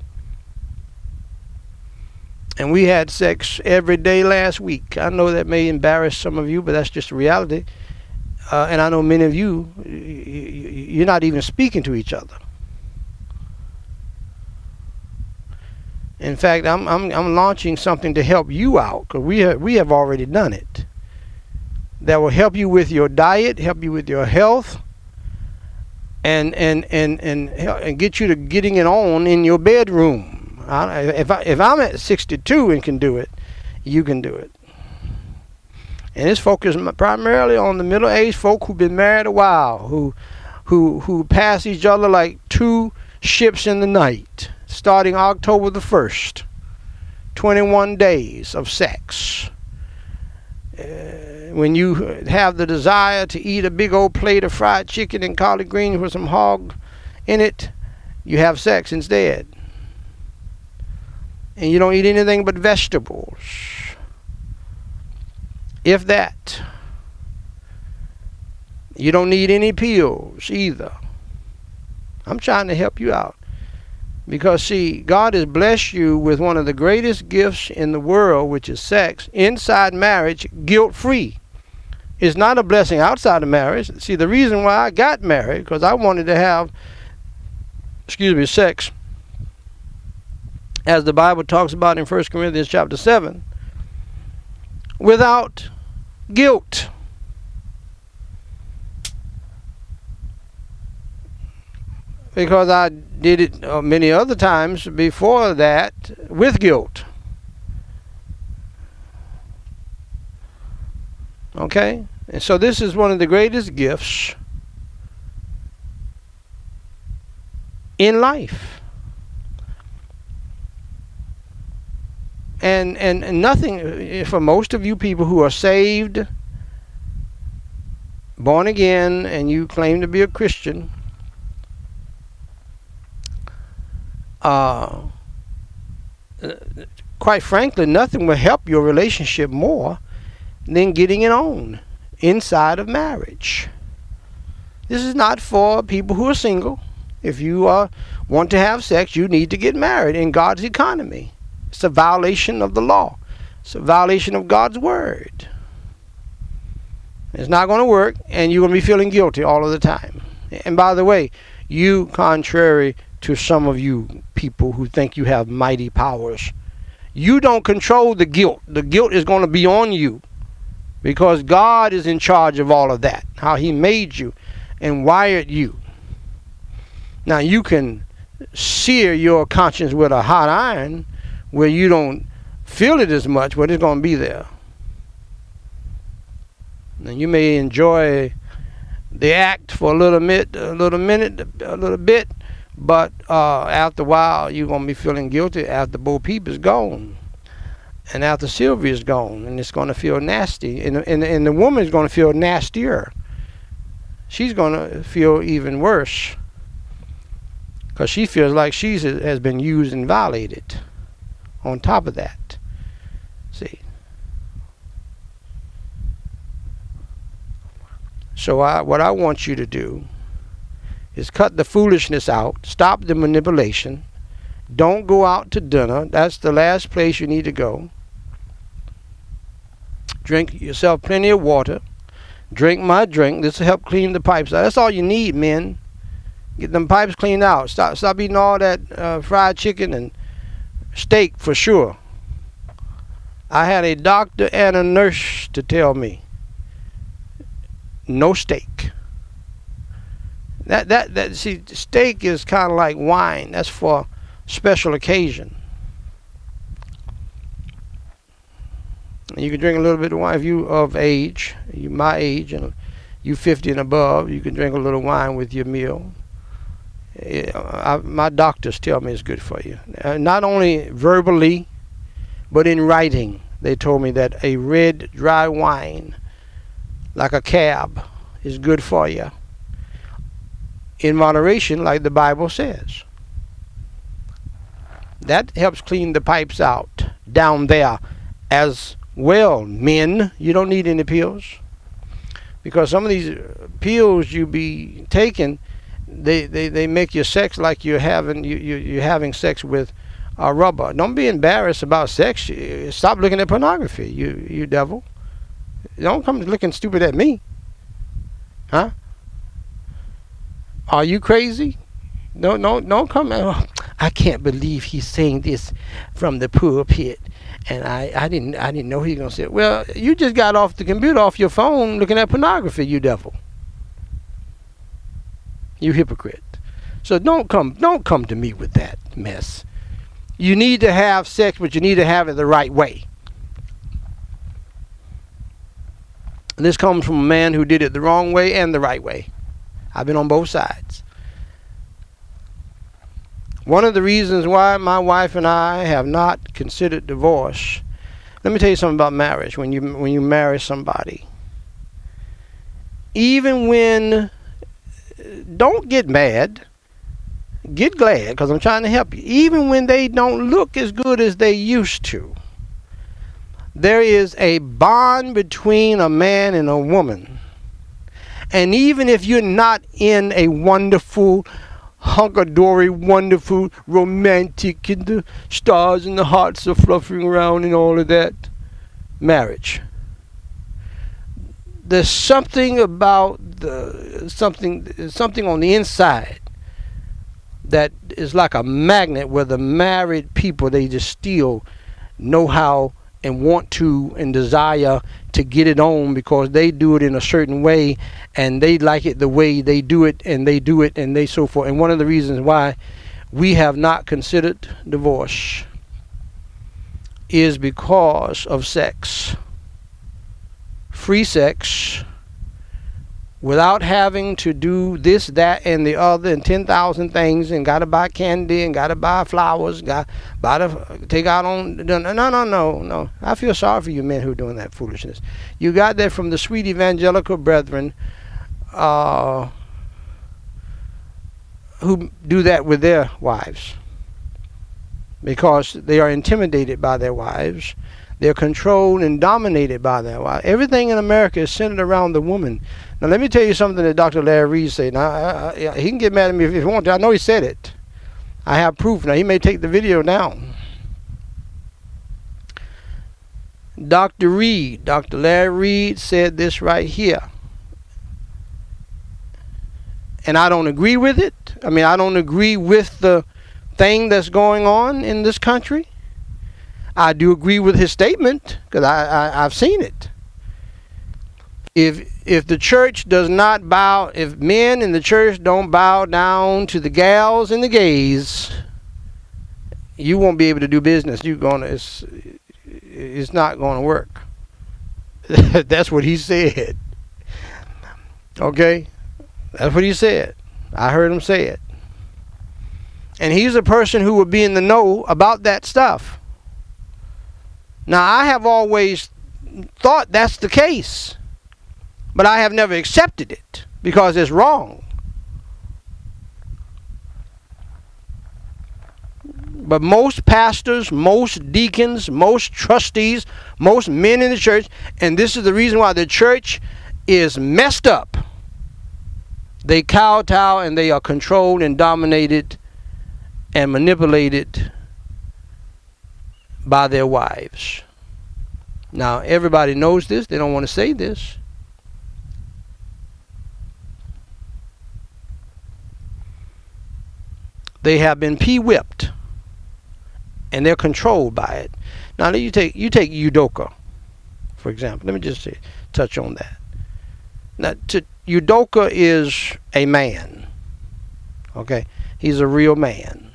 And we had sex every day last week. I know that may embarrass some of you, but that's just the reality. Uh, and I know many of you, you're not even speaking to each other. In fact, I'm I'm I'm launching something to help you out because we have, we have already done it. That will help you with your diet, help you with your health, and and and and and get you to getting it on in your bedroom. I, if I if I'm at 62 and can do it, you can do it. And it's focused primarily on the middle-aged folk who've been married a while, who who who pass each other like two ships in the night starting October the 1st. 21 days of sex. Uh, when you have the desire to eat a big old plate of fried chicken and collard greens with some hog in it, you have sex instead. And you don't eat anything but vegetables. If that. You don't need any pills either. I'm trying to help you out. Because, see, God has blessed you with one of the greatest gifts in the world, which is sex, inside marriage, guilt free. It's not a blessing outside of marriage. See, the reason why I got married, because I wanted to have, excuse me, sex, as the Bible talks about in 1 Corinthians chapter 7, without guilt. Because I did it uh, many other times before that with guilt. Okay? And so this is one of the greatest gifts in life. And, and, and nothing, uh, for most of you people who are saved born again and you claim to be a Christian, uh, quite frankly, nothing will help your relationship more than getting it on inside of marriage. This is not for people who are single. If you uh, want to have sex, you need to get married in God's economy. It's a violation of the law. It's a violation of God's word. It's not going to work, and you're going to be feeling guilty all of the time. And by the way, you, contrary to some of you people who think you have mighty powers, you don't control the guilt. The guilt is going to be on you because God is in charge of all of that, how He made you and wired you. Now, you can sear your conscience with a hot iron where you don't feel it as much, but it's going to be there. And you may enjoy the act for a little bit, a little minute, a little bit, but uh, after a while, you're gonna be feeling guilty after Bo Peep is gone, and after Sylvia is gone, and it's gonna feel nasty, and and and the woman's gonna feel nastier. She's gonna feel even worse, cause she feels like she has been used and violated. On top of that, see. So I, what I want you to do is cut the foolishness out, stop the manipulation. Don't go out to dinner. That's the last place you need to go. Drink yourself plenty of water. Drink my drink. This will help clean the pipes out. That's all you need, men. Get them pipes cleaned out. Stop stop eating all that uh, fried chicken and steak for sure. I had a doctor and a nurse to tell me no steak. That that that see steak is kind of like wine. That's for special occasion. You can drink a little bit of wine if you of age, you my age, and you 50 and above. You can drink a little wine with your meal. I, my doctors tell me it's good for you. Uh, not only verbally, but in writing. They told me that a red dry wine, like a cab, is good for you in moderation, like the Bible says. That helps clean the pipes out down there as well. Men, you don't need any pills because some of these pills you be taking, they, they, they make your sex like you're having you, you you're having sex with a rubber. Don't be embarrassed about sex. Stop looking at pornography, you you devil. Don't come looking stupid at me. Huh? Are you crazy? No, no, don't come. Oh, I can't believe he's saying this from the pulpit, and I, I didn't, I didn't know he was gonna say. Well, you just got off the computer, off your phone, looking at pornography. You devil. You hypocrite. So don't come, don't come to me with that mess. You need to have sex, but you need to have it the right way. And this comes from a man who did it the wrong way and the right way. I've been on both sides. One of the reasons why my wife and I have not considered divorce. Let me tell you something about marriage. When you when you marry somebody, even when don't get mad, get glad because I'm trying to help you. Even when they don't look as good as they used to, there is a bond between a man and a woman and even if you're not in a wonderful, hunkadory, wonderful, romantic, and the stars and the hearts are fluttering around and all of that, marriage. There's something about the something something on the inside that is like a magnet where the married people they just still know how and want to and desire to get it on because they do it in a certain way and they like it the way they do it and they do it and they so forth. And one of the reasons why we have not considered divorce is because of sex. Free sex without having to do this, that, and the other, and ten thousand things, and gotta buy candy, and gotta buy flowers, got buy to take out on. No, no, no, no, no. I feel sorry for you men who are doing that foolishness. You got that from the sweet evangelical brethren uh, who do that with their wives because they are intimidated by their wives. They're controlled and dominated by their wives. Everything in America is centered around the woman. Now, let me tell you something that Dr. Larry Reed said. Now, I, I, he can get mad at me if he wants to. I know he said it. I have proof. Now, he may take the video down. Dr. Reed, Dr. Larry Reed said this right here. And I don't agree with it. I mean, I don't agree with the thing that's going on in this country. I do agree with his statement because I, I, I've seen it. If if the church does not bow, if men in the church don't bow down to the gals and the gays, you won't be able to do business. You're gonna it's it's not going to work. That's what he said. Okay? That's what he said. I heard him say it. And he's a person who would be in the know about that stuff. Now, I have always thought that's the case, but I have never accepted it because it's wrong. But most pastors, most deacons, most trustees, most men in the church, and this is the reason why the church is messed up. They kowtow and they are controlled and dominated and manipulated by their wives. Now, everybody knows this. They don't want to say this. They have been p whipped and they're controlled by it. Now you take you take Udoka, for example. Let me just say, touch on that. Now, to, is a man. Okay, he's a real man.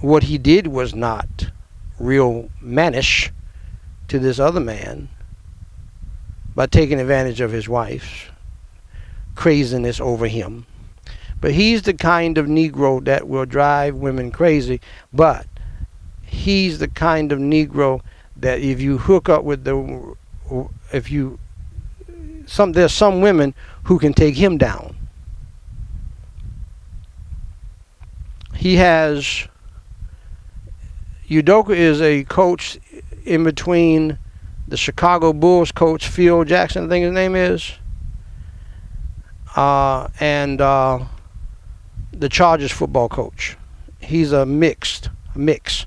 What he did was not real mannish to this other man by taking advantage of his wife's craziness over him but he's the kind of Negro that will drive women crazy. But he's the kind of Negro that if you hook up with the, if you, some there's some women who can take him down. He has. Udoka is a coach in between the Chicago Bulls coach Phil Jackson, I think his name is, uh, and uh, the Chargers football coach. He's a mixed, a mix.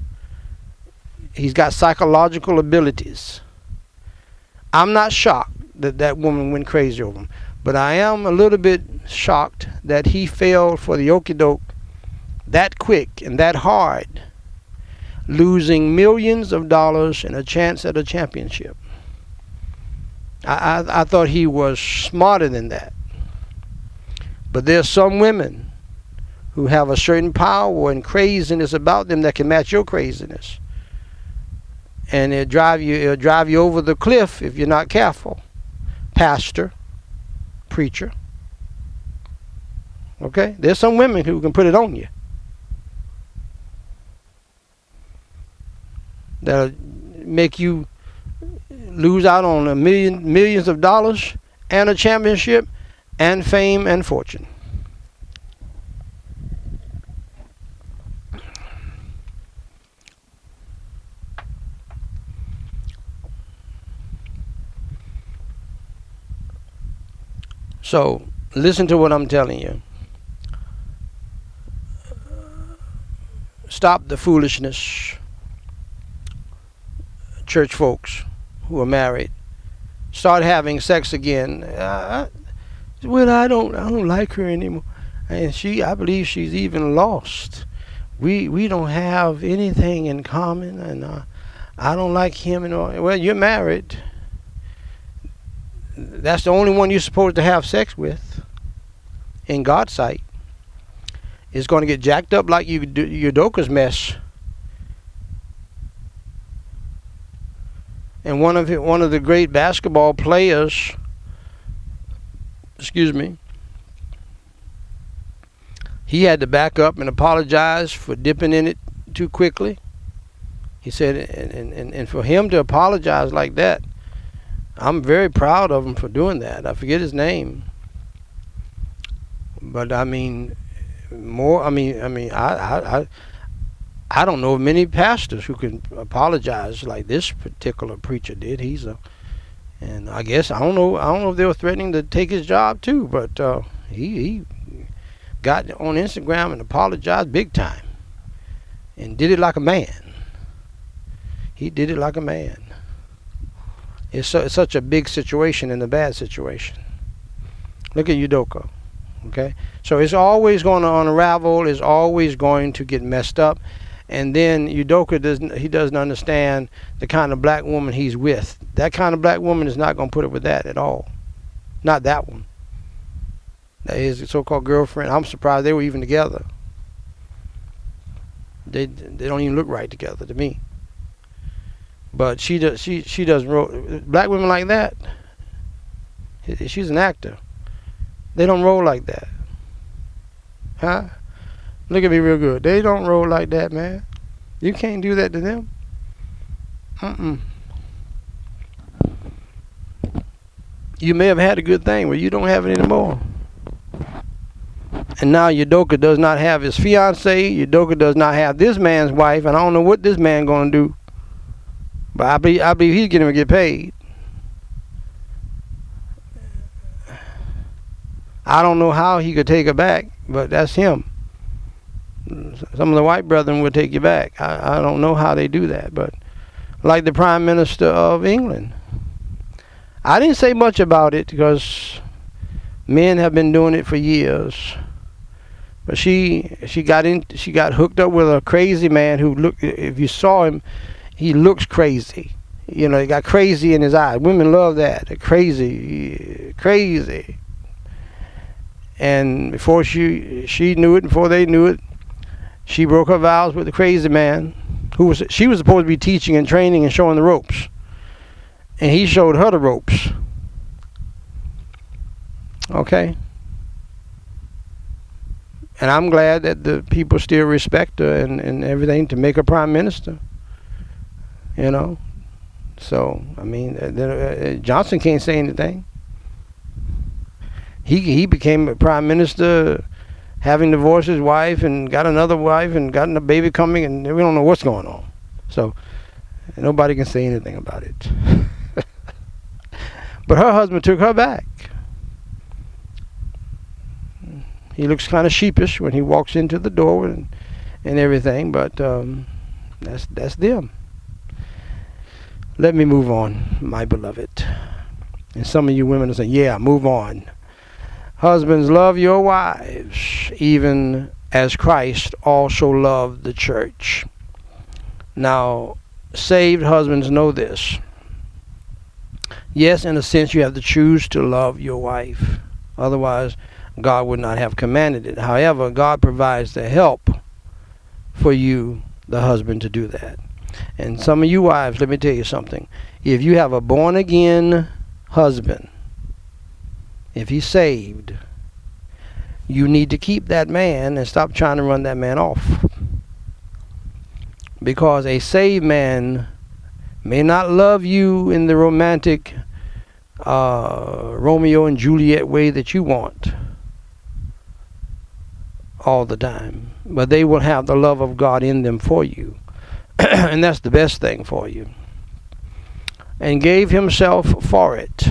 He's got psychological abilities. I'm not shocked that that woman went crazy over him, but I am a little bit shocked that he failed for the Okie Doke that quick and that hard, losing millions of dollars and a chance at a championship. I, I, I thought he was smarter than that. But there's some women who have a certain power and craziness about them that can match your craziness. And it'll drive you it'll drive you over the cliff if you're not careful. Pastor, preacher. Okay? There's some women who can put it on you. That'll make you lose out on a million millions of dollars and a championship and fame and fortune. So listen to what I'm telling you. Stop the foolishness. Church folks who are married start having sex again. Uh, well, I don't, I don't like her anymore, and she, I believe she's even lost. We, we don't have anything in common, and uh, I don't like him. And well, you're married that's the only one you're supposed to have sex with in God's sight. It's going to get jacked up like you do Udoka's mess. And one of one of the great basketball players, excuse me, he had to back up and apologize for dipping in it too quickly. He said, and, and, and for him to apologize like that, I'm very proud of him for doing that. I forget his name, but I mean, more. I mean, I mean, I, I, I, I don't know of many pastors who can apologize like this particular preacher did. He's a, and I guess I don't know. I don't know if they were threatening to take his job too, but uh, he he got on Instagram and apologized big time, and did it like a man. He did it like a man. It's, so, it's such a big situation in a bad situation. Look at Udoka. Okay? So it's always going to unravel, it's always going to get messed up. And then Udoka doesn't he doesn't understand the kind of black woman he's with. That kind of black woman is not going to put up with that at all. Not that one. That his so-called girlfriend. I'm surprised they were even together. They they don't even look right together to me. But she does. She she doesn't roll. Black women like that. She's an actor. They don't roll like that. Huh? Look at me real good. They don't roll like that, man. You can't do that to them. Mm-mm. You may have had a good thing, but you don't have it anymore. And now Udoka does not have his fiance. Udoka does not have this man's wife, and I don't know what this man gonna do. But I believe I believe he's to get paid. I don't know how he could take her back, but that's him. Some of the white brethren would take you back. I, I don't know how they do that, but like the Prime Minister of England. I didn't say much about it because men have been doing it for years. But she she got in she got hooked up with a crazy man who looked if you saw him he looks crazy. You know, he got crazy in his eyes. Women love that. They're crazy, crazy. And before she she knew it, before they knew it, she broke her vows with the crazy man, who was she was supposed to be teaching and training and showing the ropes, and he showed her the ropes. Okay. And I'm glad that the people still respect her and, and everything to make her prime minister. You know, so I mean, uh, uh, Johnson can't say anything. He he became a prime minister, having divorced his wife and got another wife and got a baby coming, and we don't know what's going on. So nobody can say anything about it. but her husband took her back. He looks kind of sheepish when he walks into the door and and everything, but um, that's that's them. Let me move on, my beloved. And some of you women are saying, yeah, move on. Husbands, love your wives, even as Christ also loved the church. Now, saved husbands know this. Yes, in a sense, you have to choose to love your wife. Otherwise, God would not have commanded it. However, God provides the help for you, the husband, to do that. And some of you wives, let me tell you something. If you have a born again husband, if he's saved, you need to keep that man and stop trying to run that man off. Because a saved man may not love you in the romantic uh, Romeo and Juliet way that you want all the time, but they will have the love of God in them for you. and that's the best thing for you. And gave himself for it,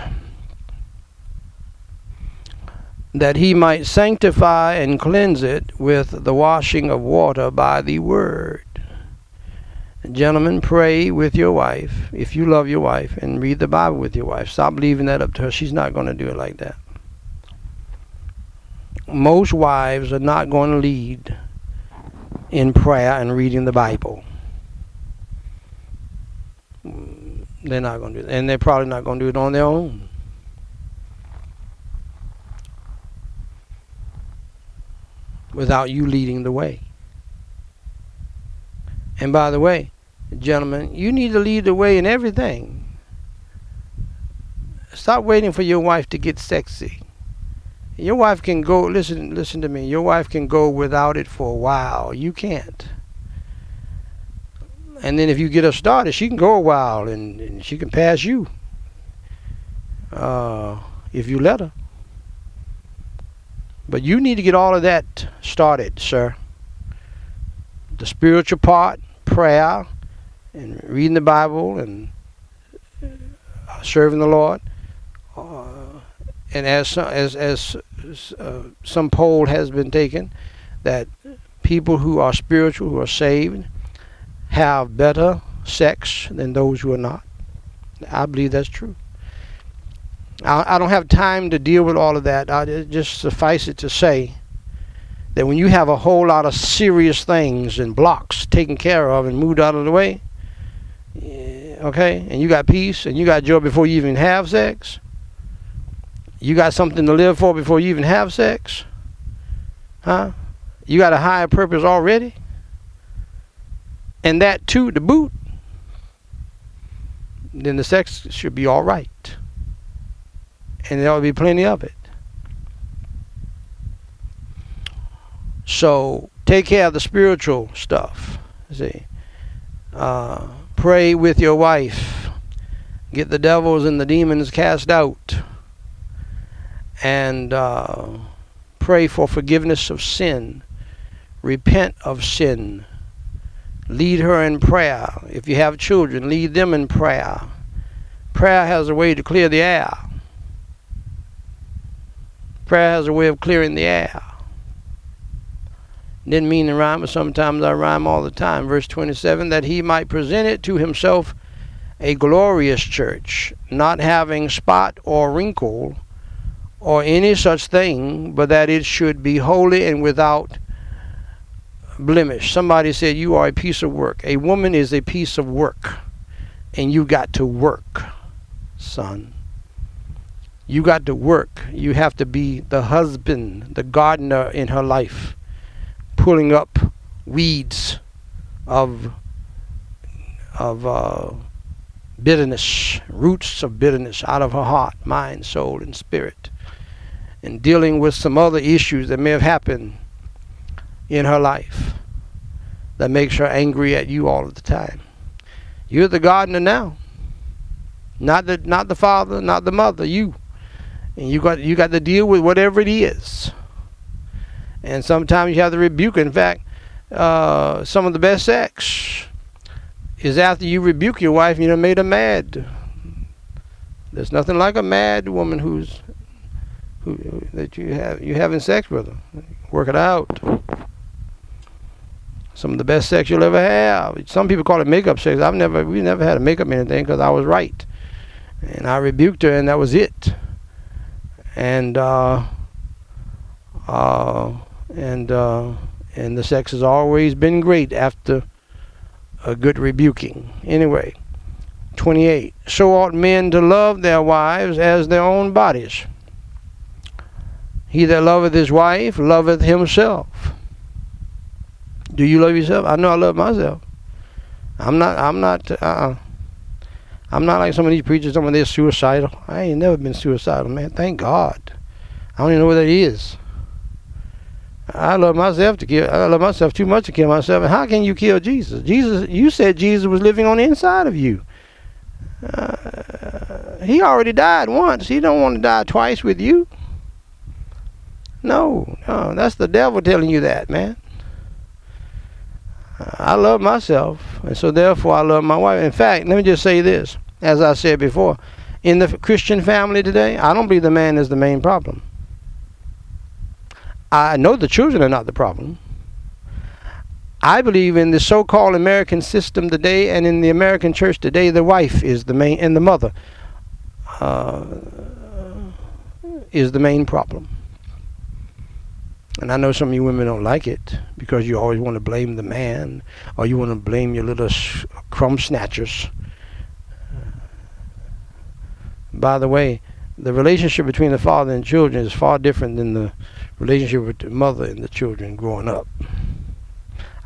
that he might sanctify and cleanse it with the washing of water by the word. Gentlemen, pray with your wife if you love your wife and read the Bible with your wife. Stop leaving that up to her. She's not going to do it like that. Most wives are not going to lead in prayer and reading the Bible. They're not going to do it. And they're probably not going to do it on their own. Without you leading the way. And by the way, gentlemen, you need to lead the way in everything. Stop waiting for your wife to get sexy. Your wife can go listen listen to me. Your wife can go without it for a while. You can't and then if you get her started, she can go a while and, and she can pass you. uh, if you let her. But you need to get all of that started, sir. The spiritual part, prayer, and reading the Bible, and uh, serving the Lord. Uh, and as as as uh, some poll has been taken, that people who are spiritual, who are saved, have better sex than those who are not. I believe that's true. I, I don't have time to deal with all of that. I just suffice it to say that when you have a whole lot of serious things and blocks taken care of and moved out of the way, okay, and you got peace and you got joy before you even have sex, you got something to live for before you even have sex, huh? You got a higher purpose already, and that too to boot, then the sex should be all right and there will be plenty of it. So take care of the spiritual stuff. See, uh, pray with your wife. Get the devils and the demons cast out, and uh, pray for forgiveness of sin. Repent of sin. Lead her in prayer. If you have children, lead them in prayer. Prayer has a way to clear the air. Prayer has a way of clearing the air. Didn't mean to rhyme, but sometimes I rhyme all the time. Verse 27 that he might present it to himself a glorious church, not having spot or wrinkle or any such thing, but that it should be holy and without blemish. Somebody said, You are a piece of work. A woman is a piece of work, and you got to work, son. You got to work. You have to be the husband, the gardener in her life, pulling up weeds of of uh, bitterness, roots of bitterness out of her heart, mind, soul, and spirit, and dealing with some other issues that may have happened in her life that makes her angry at you all of the time. You're the gardener now. Not the not the father, not the mother, you and you got you got to deal with whatever it is. And sometimes you have to rebuke. In fact, uh, some of the best sex is after you rebuke your wife. And you know, made her mad. There's nothing like a mad woman who's who, who that you have you having sex with her. Work it out. Some of the best sex you'll ever have. Some people call it makeup sex. I've never we never had a makeup anything because I was right, and I rebuked her, and that was it and uh, uh, and uh, and the sex has always been great after a good rebuking. Anyway, 28. So ought men to love their wives as their own bodies. He that loveth his wife loveth himself. Do you love yourself? I know I love myself. I'm not. I'm not. Uh, I'm not like some of these preachers, some of they're suicidal. I ain't never been suicidal, man. Thank God. I don't even know what that is. I love myself to kill. I love myself too much to kill myself. And how can you kill Jesus? Jesus, you said Jesus was living on the inside of you. Uh, he already died once. He don't want to die twice with you. No, no, that's the devil telling you that, man. I love myself, and so therefore I love my wife. In fact, let me just say this, as I said before, in the Christian family today, I don't believe the man is the main problem. I know the children are not the problem. I believe in the so-called American system today, and in the American church today, the wife is the main, and the mother uh, is the main problem. And I know some of you women don't like it because you always want to blame the man or you want to blame your little sh- crumb snatchers. By the way, the relationship between the father and children is far different than the relationship with the mother and the children growing up.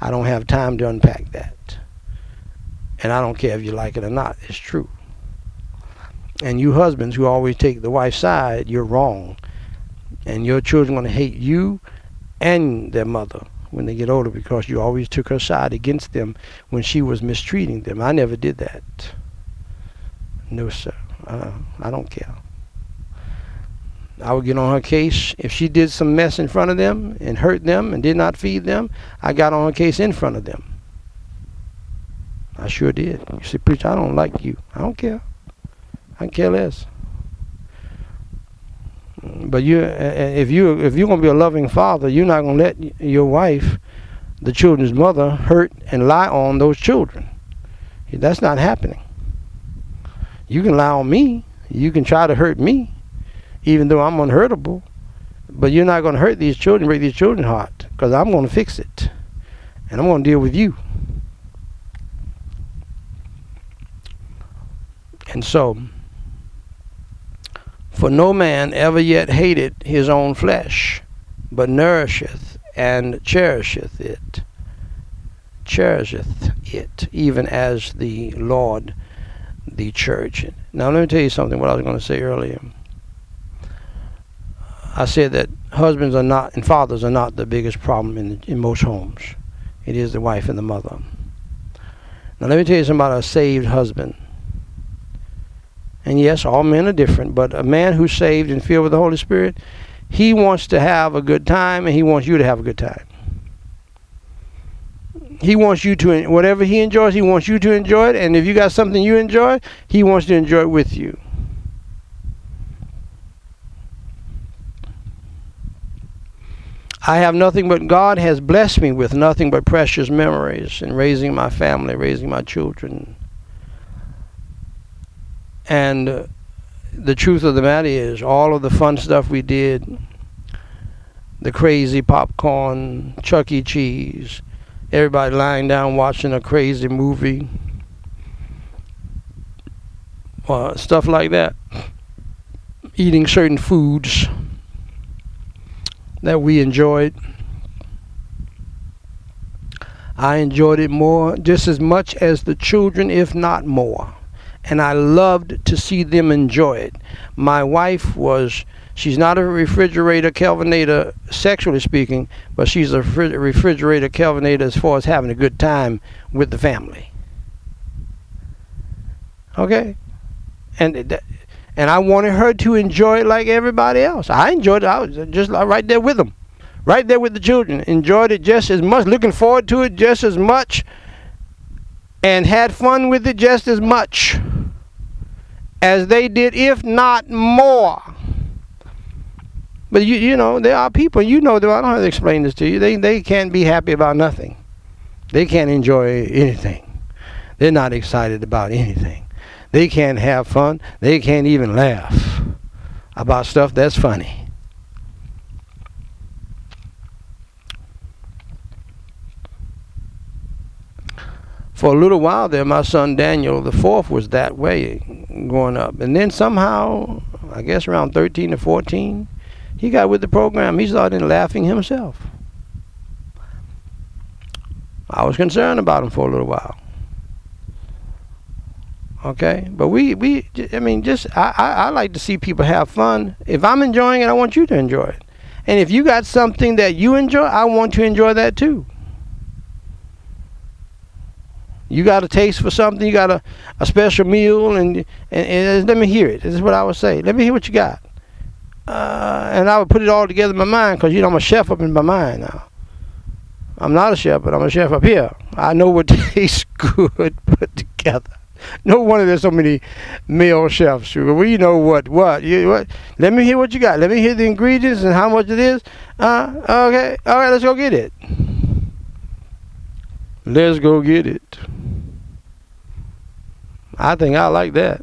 I don't have time to unpack that. And I don't care if you like it or not. It's true. And you husbands who always take the wife's side, you're wrong. And your children are going to hate you and their mother when they get older because you always took her side against them when she was mistreating them. I never did that. No, sir. Uh, I don't care. I would get on her case. If she did some mess in front of them and hurt them and did not feed them, I got on her case in front of them. I sure did. You see, preacher, I don't like you. I don't care. I care less. But you, if you if you're gonna be a loving father, you're not gonna let your wife, the children's mother, hurt and lie on those children. That's not happening. You can lie on me. You can try to hurt me, even though I'm unhurtable. But you're not going to hurt these children, break these children's heart, because I'm going to fix it, and I'm going to deal with you. And so, for no man ever yet hated his own flesh, but nourisheth and cherisheth it, cherisheth it, even as the Lord the church. Now, let me tell you something. What I was going to say earlier. I said that husbands are not and fathers are not the biggest problem in in most homes. It is the wife and the mother. Now, let me tell you something about a saved husband. And yes, all men are different, but a man who's saved and filled with the Holy Spirit, he wants to have a good time and he wants you to have a good time. He wants you to, whatever he enjoys, he wants you to enjoy it. And if you got something you enjoy, he wants to enjoy it with you. I have nothing but God has blessed me with nothing but precious memories in raising my family, raising my children. And the truth of the matter is, all of the fun stuff we did, the crazy popcorn, Chuck E. Cheese, everybody lying down watching a crazy movie, uh, stuff like that, eating certain foods that we enjoyed. I enjoyed it more, just as much as the children, if not more. And I loved to see them enjoy it. My wife was She's not a refrigerator Kelvinator, sexually speaking, but she's a refrigerator Kelvinator as far as having a good time with the family. Okay? And and I wanted her to enjoy it like everybody else. I enjoyed it. I was just right there with them. Right there with the children. Enjoyed it just as much, looking forward to it just as much, and had fun with it just as much as they did, if not more. But you you know there are people you know. I don't have to explain this to you. They they can't be happy about nothing. They can't enjoy anything. They're not excited about anything. They can't have fun. They can't even laugh about stuff that's funny. For a little while there, my son Daniel the fourth was that way growing up, and then somehow, I guess around thirteen or fourteen, he got with the program. He started laughing himself. I was concerned about him for a little while. Okay, but we we I mean just I, I, I like to see people have fun. If I'm enjoying it, I want you to enjoy it. And if you got something that you enjoy, I want to enjoy that too. You got a taste for something, you got a, a special meal, and, and, and let me hear it. This is what I would say. Let me hear what you got. Uh, and I would put it all together in my mind because, you know, I'm a chef up in my mind now. I'm not a chef, but I'm a chef up here. I know what tastes good put together. No wonder there's so many male chefs. We know what what you what. Let me hear what you got. Let me hear the ingredients and how much it is. Uh, okay, all right. Let's go get it. Let's go get it. I think I like that.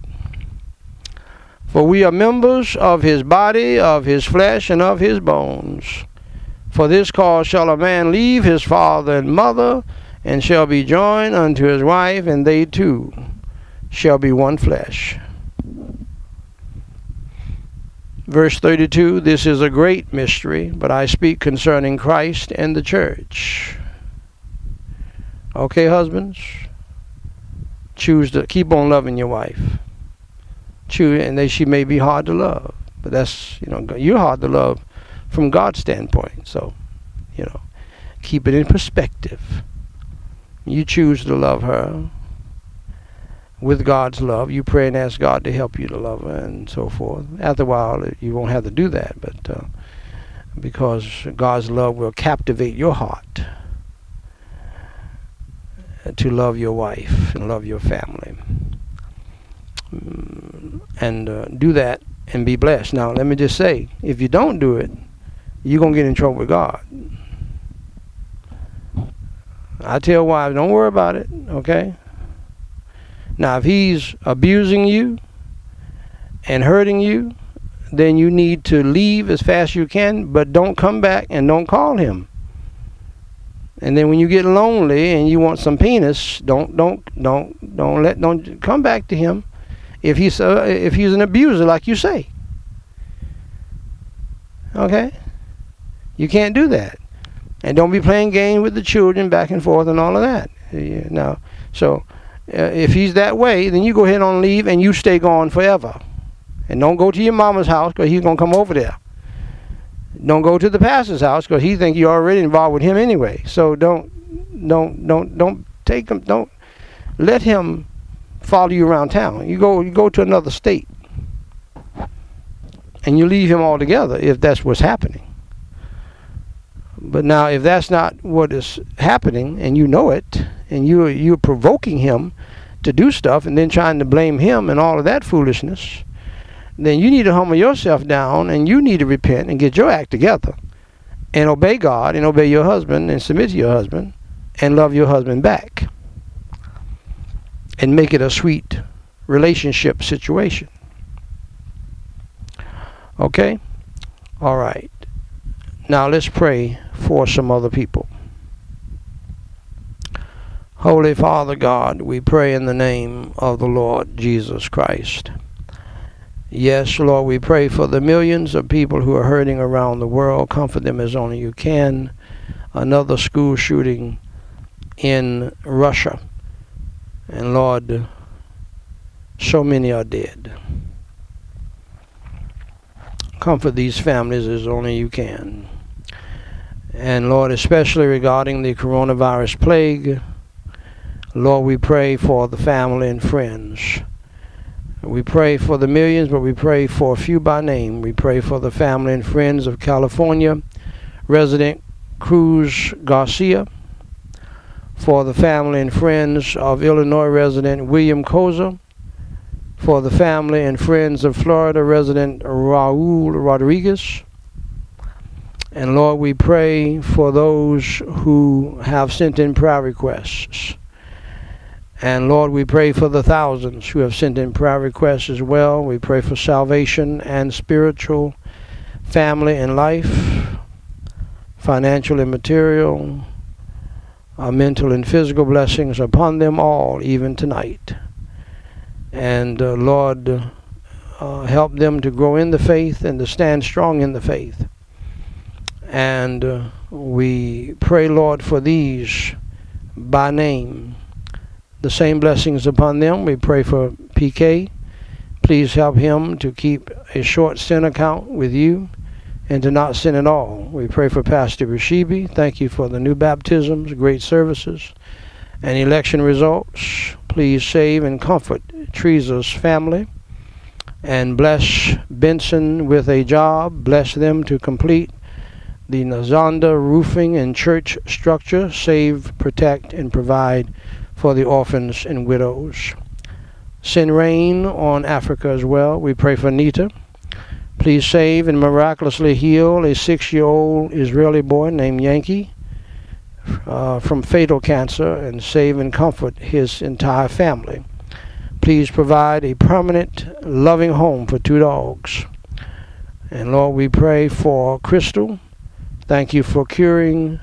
For we are members of his body, of his flesh, and of his bones. For this cause shall a man leave his father and mother, and shall be joined unto his wife, and they two shall be one flesh. Verse 32 This is a great mystery, but I speak concerning Christ and the church. Okay, husbands? Choose to keep on loving your wife true, and that she may be hard to love. But that's you know you're hard to love from God's standpoint. So, you know, keep it in perspective. You choose to love her. with God's love. You pray and ask God to help you to love her and so forth. After a while, you won't have to do that, but uh, because God's love will captivate your heart to love your wife and love your family. Mm, and uh, do that and be blessed. Now, let me just say if you don't do it, you're going to get in trouble with God. I tell wives, don't worry about it, okay? Now, if he's abusing you and hurting you, then you need to leave as fast as you can, but don't come back and don't call him. And then when you get lonely and you want some penis, don't don't don't don't let don't come back to him if he's uh, if he's an abuser like you say. Okay? You can't do that. And don't be playing games with the children back and forth and all of that. Yeah, now, so uh, if he's that way, then you go ahead and leave and you stay gone forever. And don't go to your mama's house because he's going to come over there. Don't go to the pastor's house because he think you're already involved with him anyway. So don't, don't, don't, don't take him. Don't let him follow you around town. You go, you go to another state, and you leave him altogether if that's what's happening. But now, if that's not what is happening, and you know it, and you you're provoking him to do stuff, and then trying to blame him and all of that foolishness, then you need to humble yourself down, and you need to repent and get your act together, and obey God, and obey your husband, and submit to your husband, and love your husband back, and make it a sweet relationship situation. Okay? All right. Now let's pray for some other people. Holy Father God, we pray in the name of the Lord Jesus Christ. Yes, Lord, we pray for the millions of people who are hurting around the world. Comfort them as only you can. Another school shooting in Russia. And Lord, so many are dead. Comfort these families as only you can. And Lord, especially regarding the coronavirus plague, Lord, we pray for the family and friends. We pray for the millions, but we pray for a few by name. We pray for the family and friends of California resident Cruz Garcia, for the family and friends of Illinois resident William Koza, for the family and friends of Florida resident Raul Rodriguez, and Lord, we pray for those who have sent in prayer requests. And Lord, we pray for the thousands who have sent in prayer requests as well. We pray for salvation and spiritual, family and life, financial and material, uh, mental and physical blessings upon them all, even tonight. And uh, Lord, uh, help them to grow in the faith and to stand strong in the faith. And uh, we pray, Lord, for these by name. The same blessings upon them. We pray for PK. Please help him to keep a short sin account with you and to not sin at all. We pray for Pastor Rashibi. Thank you for the new baptisms, great services, and election results. Please save and comfort Teresa's family and bless Benson with a job. Bless them to complete the Nazanda roofing and church structure, save, protect, and provide for the orphans and widows. Send rain on Africa as well. We pray for Nita. Please save and miraculously heal a six year old Israeli boy named Yankee uh, from fatal cancer and save and comfort his entire family. Please provide a permanent, loving home for two dogs. And Lord, we pray for Crystal Thank you for curing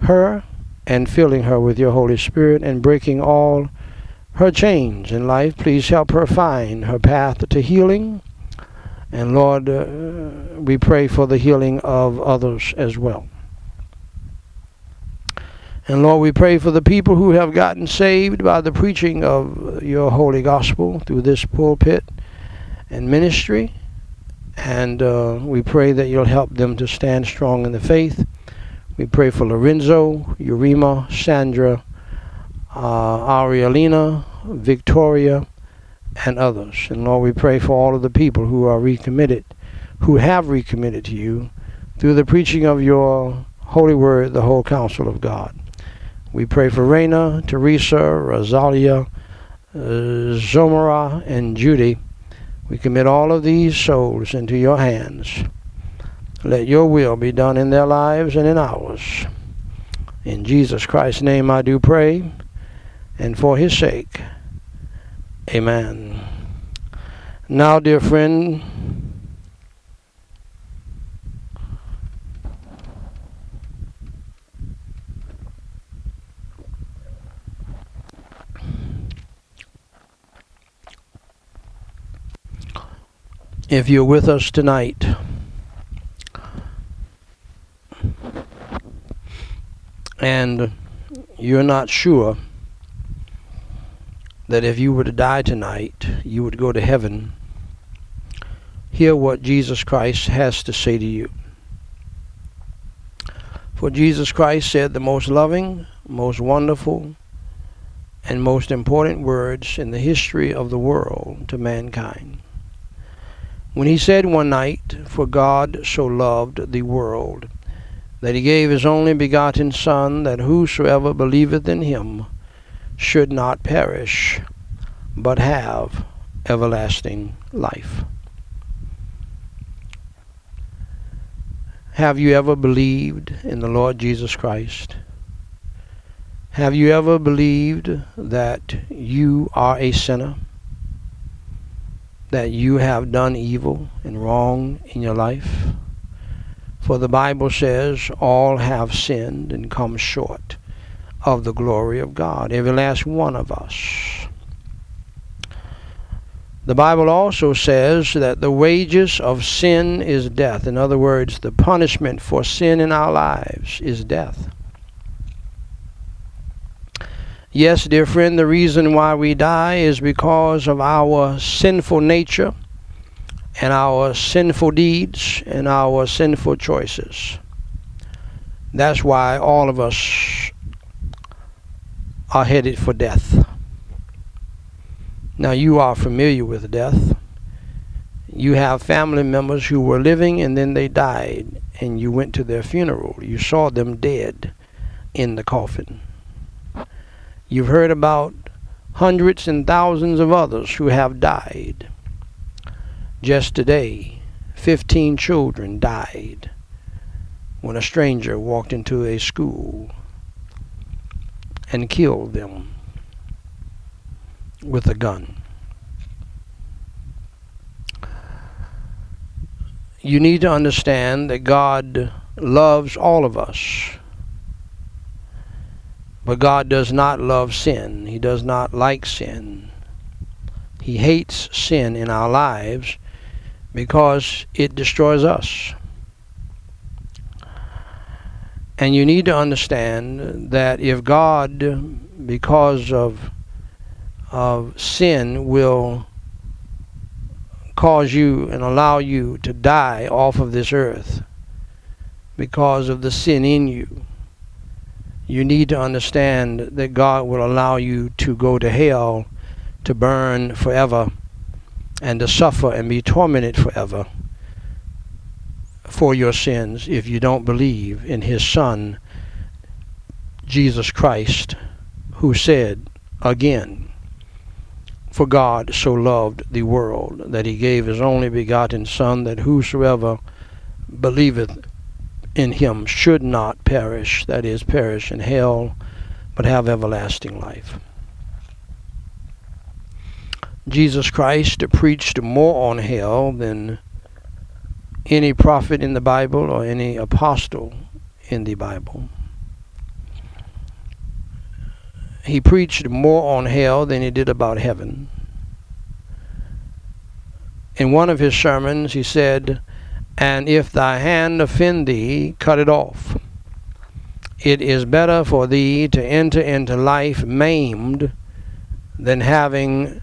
her and filling her with your Holy Spirit and breaking all her chains in life. Please help her find her path to healing. And Lord, uh, we pray for the healing of others as well. And Lord, we pray for the people who have gotten saved by the preaching of your holy gospel through this pulpit and ministry. And uh, we pray that you'll help them to stand strong in the faith. We pray for Lorenzo, Urema, Sandra, uh, Arielina, Victoria, and others. And Lord, we pray for all of the people who are recommitted, who have recommitted to you through the preaching of your holy word, the whole counsel of God. We pray for Raina, Teresa, Rosalia, uh, Zomara, and Judy. We commit all of these souls into your hands. Let your will be done in their lives and in ours. In Jesus Christ's name I do pray, and for his sake. Amen. Now, dear friend, if you're with us tonight, and you're not sure that if you were to die tonight, you would go to heaven, hear what Jesus Christ has to say to you. For Jesus Christ said the most loving, most wonderful, and most important words in the history of the world to mankind. When he said one night, For God so loved the world, that he gave his only begotten Son, that whosoever believeth in him should not perish, but have everlasting life. Have you ever believed in the Lord Jesus Christ? Have you ever believed that you are a sinner? that you have done evil and wrong in your life? For the Bible says, all have sinned and come short of the glory of God, every last one of us. The Bible also says that the wages of sin is death. In other words, the punishment for sin in our lives is death. Yes, dear friend, the reason why we die is because of our sinful nature and our sinful deeds and our sinful choices. That's why all of us are headed for death. Now, you are familiar with death. You have family members who were living and then they died, and you went to their funeral. You saw them dead in the coffin. You've heard about hundreds and thousands of others who have died. Just today, 15 children died when a stranger walked into a school and killed them with a gun. You need to understand that God loves all of us but God does not love sin. He does not like sin. He hates sin in our lives because it destroys us. And you need to understand that if God, because of, of sin, will cause you and allow you to die off of this earth because of the sin in you, you need to understand that God will allow you to go to hell to burn forever and to suffer and be tormented forever for your sins if you don't believe in his son Jesus Christ who said again for God so loved the world that he gave his only begotten son that whosoever believeth in him should not perish, that is, perish in hell, but have everlasting life. Jesus Christ preached more on hell than any prophet in the Bible or any apostle in the Bible. He preached more on hell than he did about heaven. In one of his sermons, he said, and if thy hand offend thee, cut it off. It is better for thee to enter into life maimed than having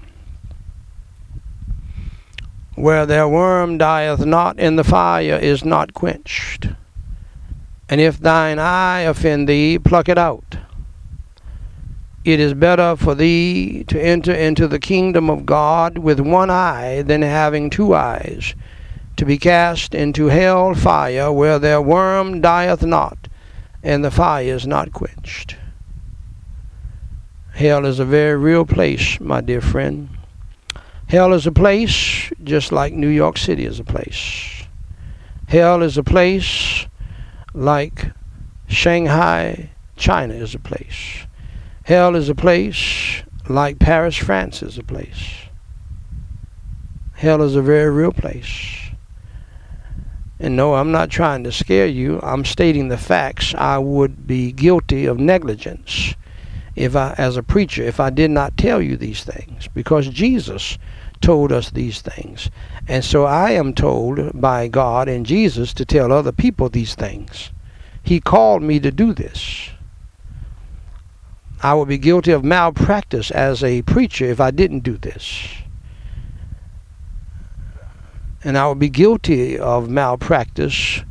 Where their worm dieth not, and the fire is not quenched. And if thine eye offend thee, pluck it out it is better for thee to enter into the kingdom of God with one eye than having two eyes, to be cast into hell fire, where their worm dieth not, and the fire is not quenched. Hell is a very real place, my dear friend. Hell is a place just like New York City is a place. Hell is a place like Shanghai, China is a place. Hell is a place like Paris, France is a place. Hell is a very real place. And no, I'm not trying to scare you. I'm stating the facts. I would be guilty of negligence if I as a preacher if I did not tell you these things because Jesus told us these things. And so I am told by God and Jesus to tell other people these things. He called me to do this. I would be guilty of malpractice as a preacher if I didn't do this. And I would be guilty of malpractice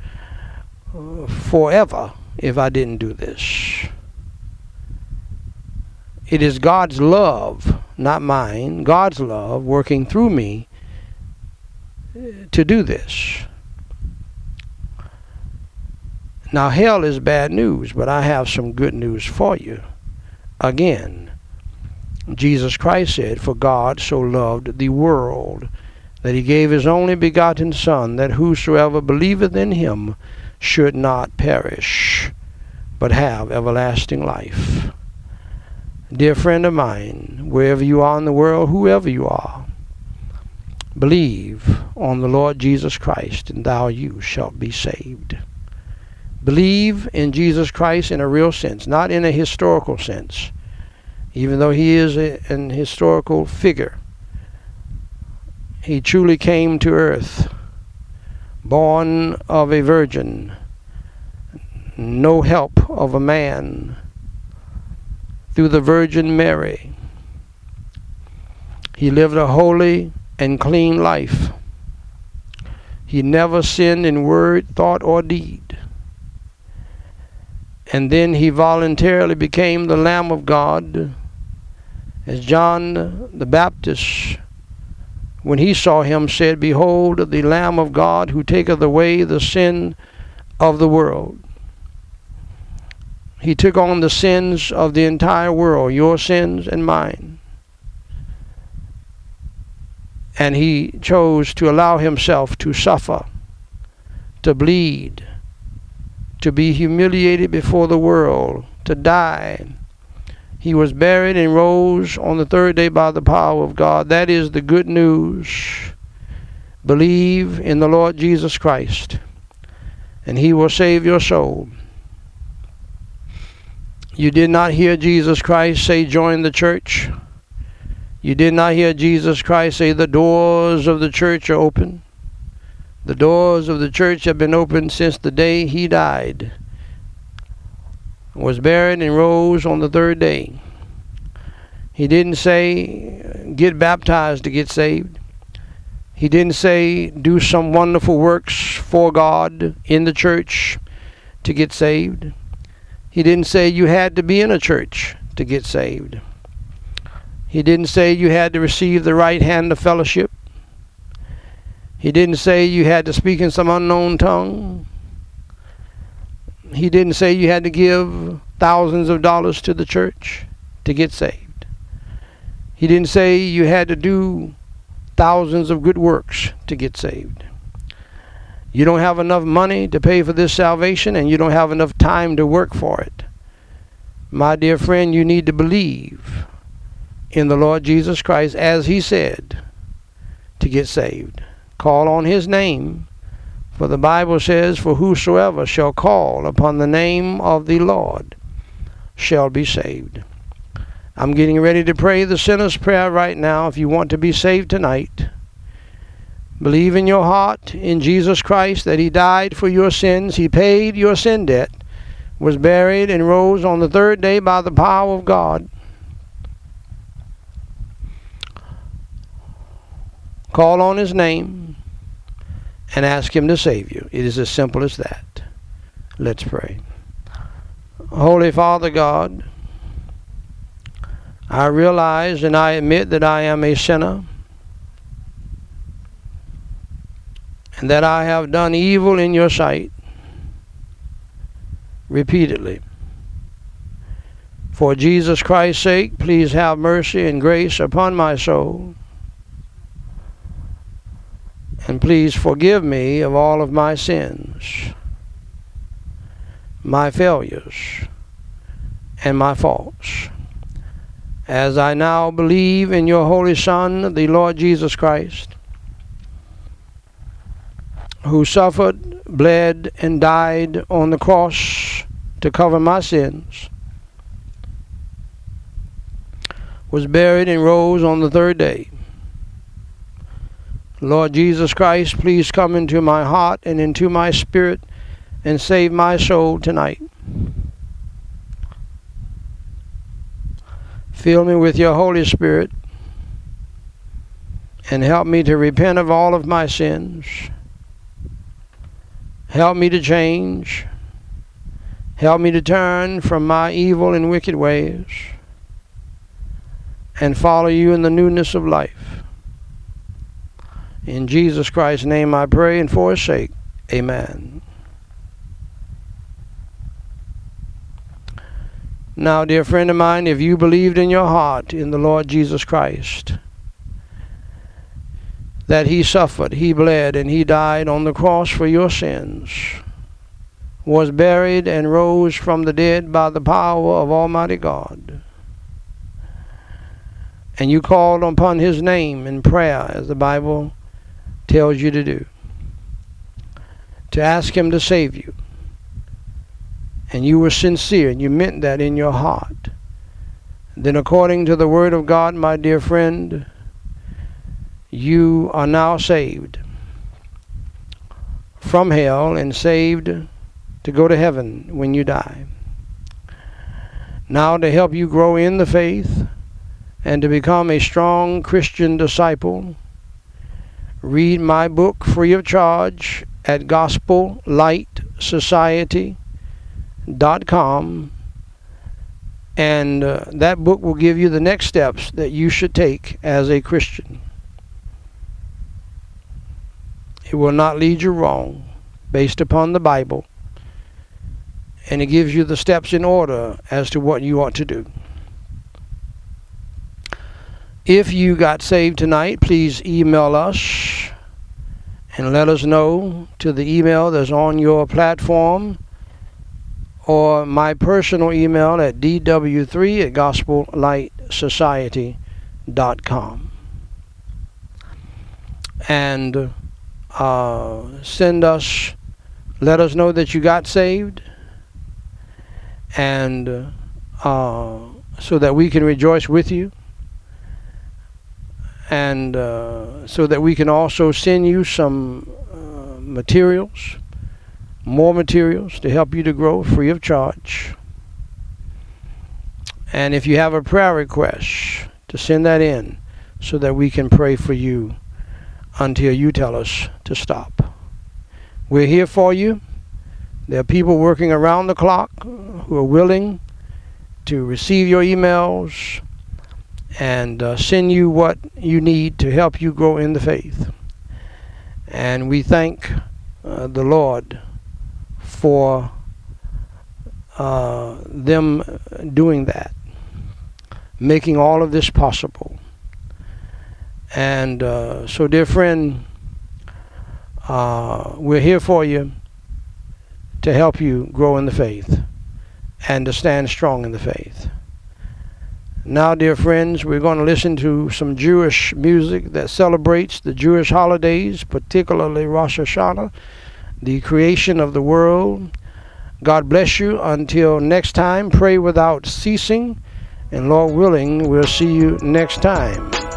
forever if I didn't do this. It is God's love, not mine, God's love working through me uh, to do this. Now, hell is bad news, but I have some good news for you again. Jesus Christ said, For God so loved the world that he gave his only begotten Son, that whosoever believeth in him should not perish, but have everlasting life. Dear friend of mine, wherever you are in the world, whoever you are, believe on the Lord Jesus Christ, and thou you shalt be saved. Believe in Jesus Christ in a real sense, not in a historical sense, even though he is a, an historical figure. He truly came to earth, born of a virgin, no help of a man, through the Virgin Mary. He lived a holy and clean life. He never sinned in word, thought, or deed and then he voluntarily became the Lamb of God. As John the Baptist, when he saw him, said, Behold, the Lamb of God who taketh away the sin of the world. He took on the sins of the entire world, your sins and mine. And he chose to allow himself to suffer, to bleed, to be humiliated before the world, to die. He was buried and rose on the third day by the power of God. That is the good news. Believe in the Lord Jesus Christ, and He will save your soul. You did not hear Jesus Christ say, Join the church. You did not hear Jesus Christ say, The doors of the church are open. The doors of the church have been open since the day he died, was buried, and rose on the third day. He didn't say, get baptized to get saved. He didn't say, do some wonderful works for God in the church to get saved. He didn't say you had to be in a church to get saved. He didn't say you had to receive the right hand of fellowship. He didn't say you had to speak in some unknown tongue. He didn't say you had to give thousands of dollars to the church to get saved. He didn't say you had to do thousands of good works to get saved. You don't have enough money to pay for this salvation, and you don't have enough time to work for it. My dear friend, you need to believe in the Lord Jesus Christ as He said to get saved. Call on his name. For the Bible says, For whosoever shall call upon the name of the Lord shall be saved. I'm getting ready to pray the sinner's prayer right now. If you want to be saved tonight, Believe in your heart in Jesus Christ that He died for your sins, He paid your sin debt, was buried, and rose on the third day by the power of God. Call on His name and ask Him to save you. It is as simple as that. Let's pray. Holy Father God, I realize and I admit that I am a sinner. And that I have done evil in your sight repeatedly. For Jesus Christ's sake, please have mercy and grace upon my soul. And please forgive me of all of my sins, my failures, and my faults. As I now believe in your Holy Son, the Lord Jesus Christ, who suffered, bled, and died on the cross to cover my sins, was buried and rose on the third day. Lord Jesus Christ, please come into my heart and into my spirit and save my soul tonight. Fill me with your Holy Spirit and help me to repent of all of my sins Help me to change. Help me to turn from my evil and wicked ways and follow you in the newness of life. In Jesus Christ's name I pray and for his sake. Amen. Now, dear friend of mine, if you believed in your heart in the Lord Jesus Christ, that he suffered, he bled, and he died on the cross for your sins, was buried, and rose from the dead by the power of Almighty God. And you called upon his name in prayer, as the Bible tells you to do, to ask him to save you. And you were sincere, and you meant that in your heart. Then, according to the Word of God, my dear friend, you are now saved from hell and saved to go to heaven when you die. Now, to help you grow in the faith and to become a strong Christian disciple, read my book free of charge at gospellightsociety.com and uh, that book will give you the next steps that you should take as a Christian. It will not lead you wrong based upon the Bible. And it gives you the steps in order as to what you ought to do. If you got saved tonight, please email us and let us know to the email that's on your platform or my personal email at dw3 at gospellightsociety.com. And uh, send us, let us know that you got saved, and uh, so that we can rejoice with you, and uh, so that we can also send you some uh, materials, more materials to help you to grow free of charge. And if you have a prayer request, to send that in so that we can pray for you until you tell us to stop. We're here for you. There are people working around the clock who are willing to receive your emails and uh, send you what you need to help you grow in the faith. And we thank uh, the Lord for uh, them doing that, making all of this possible. And uh, so, dear friend, uh, we're here for you to help you grow in the faith and to stand strong in the faith. Now, dear friends, we're going to listen to some Jewish music that celebrates the Jewish holidays, particularly Rosh Hashanah, the creation of the world. God bless you. Until next time, pray without ceasing. And Lord willing, we'll see you next time.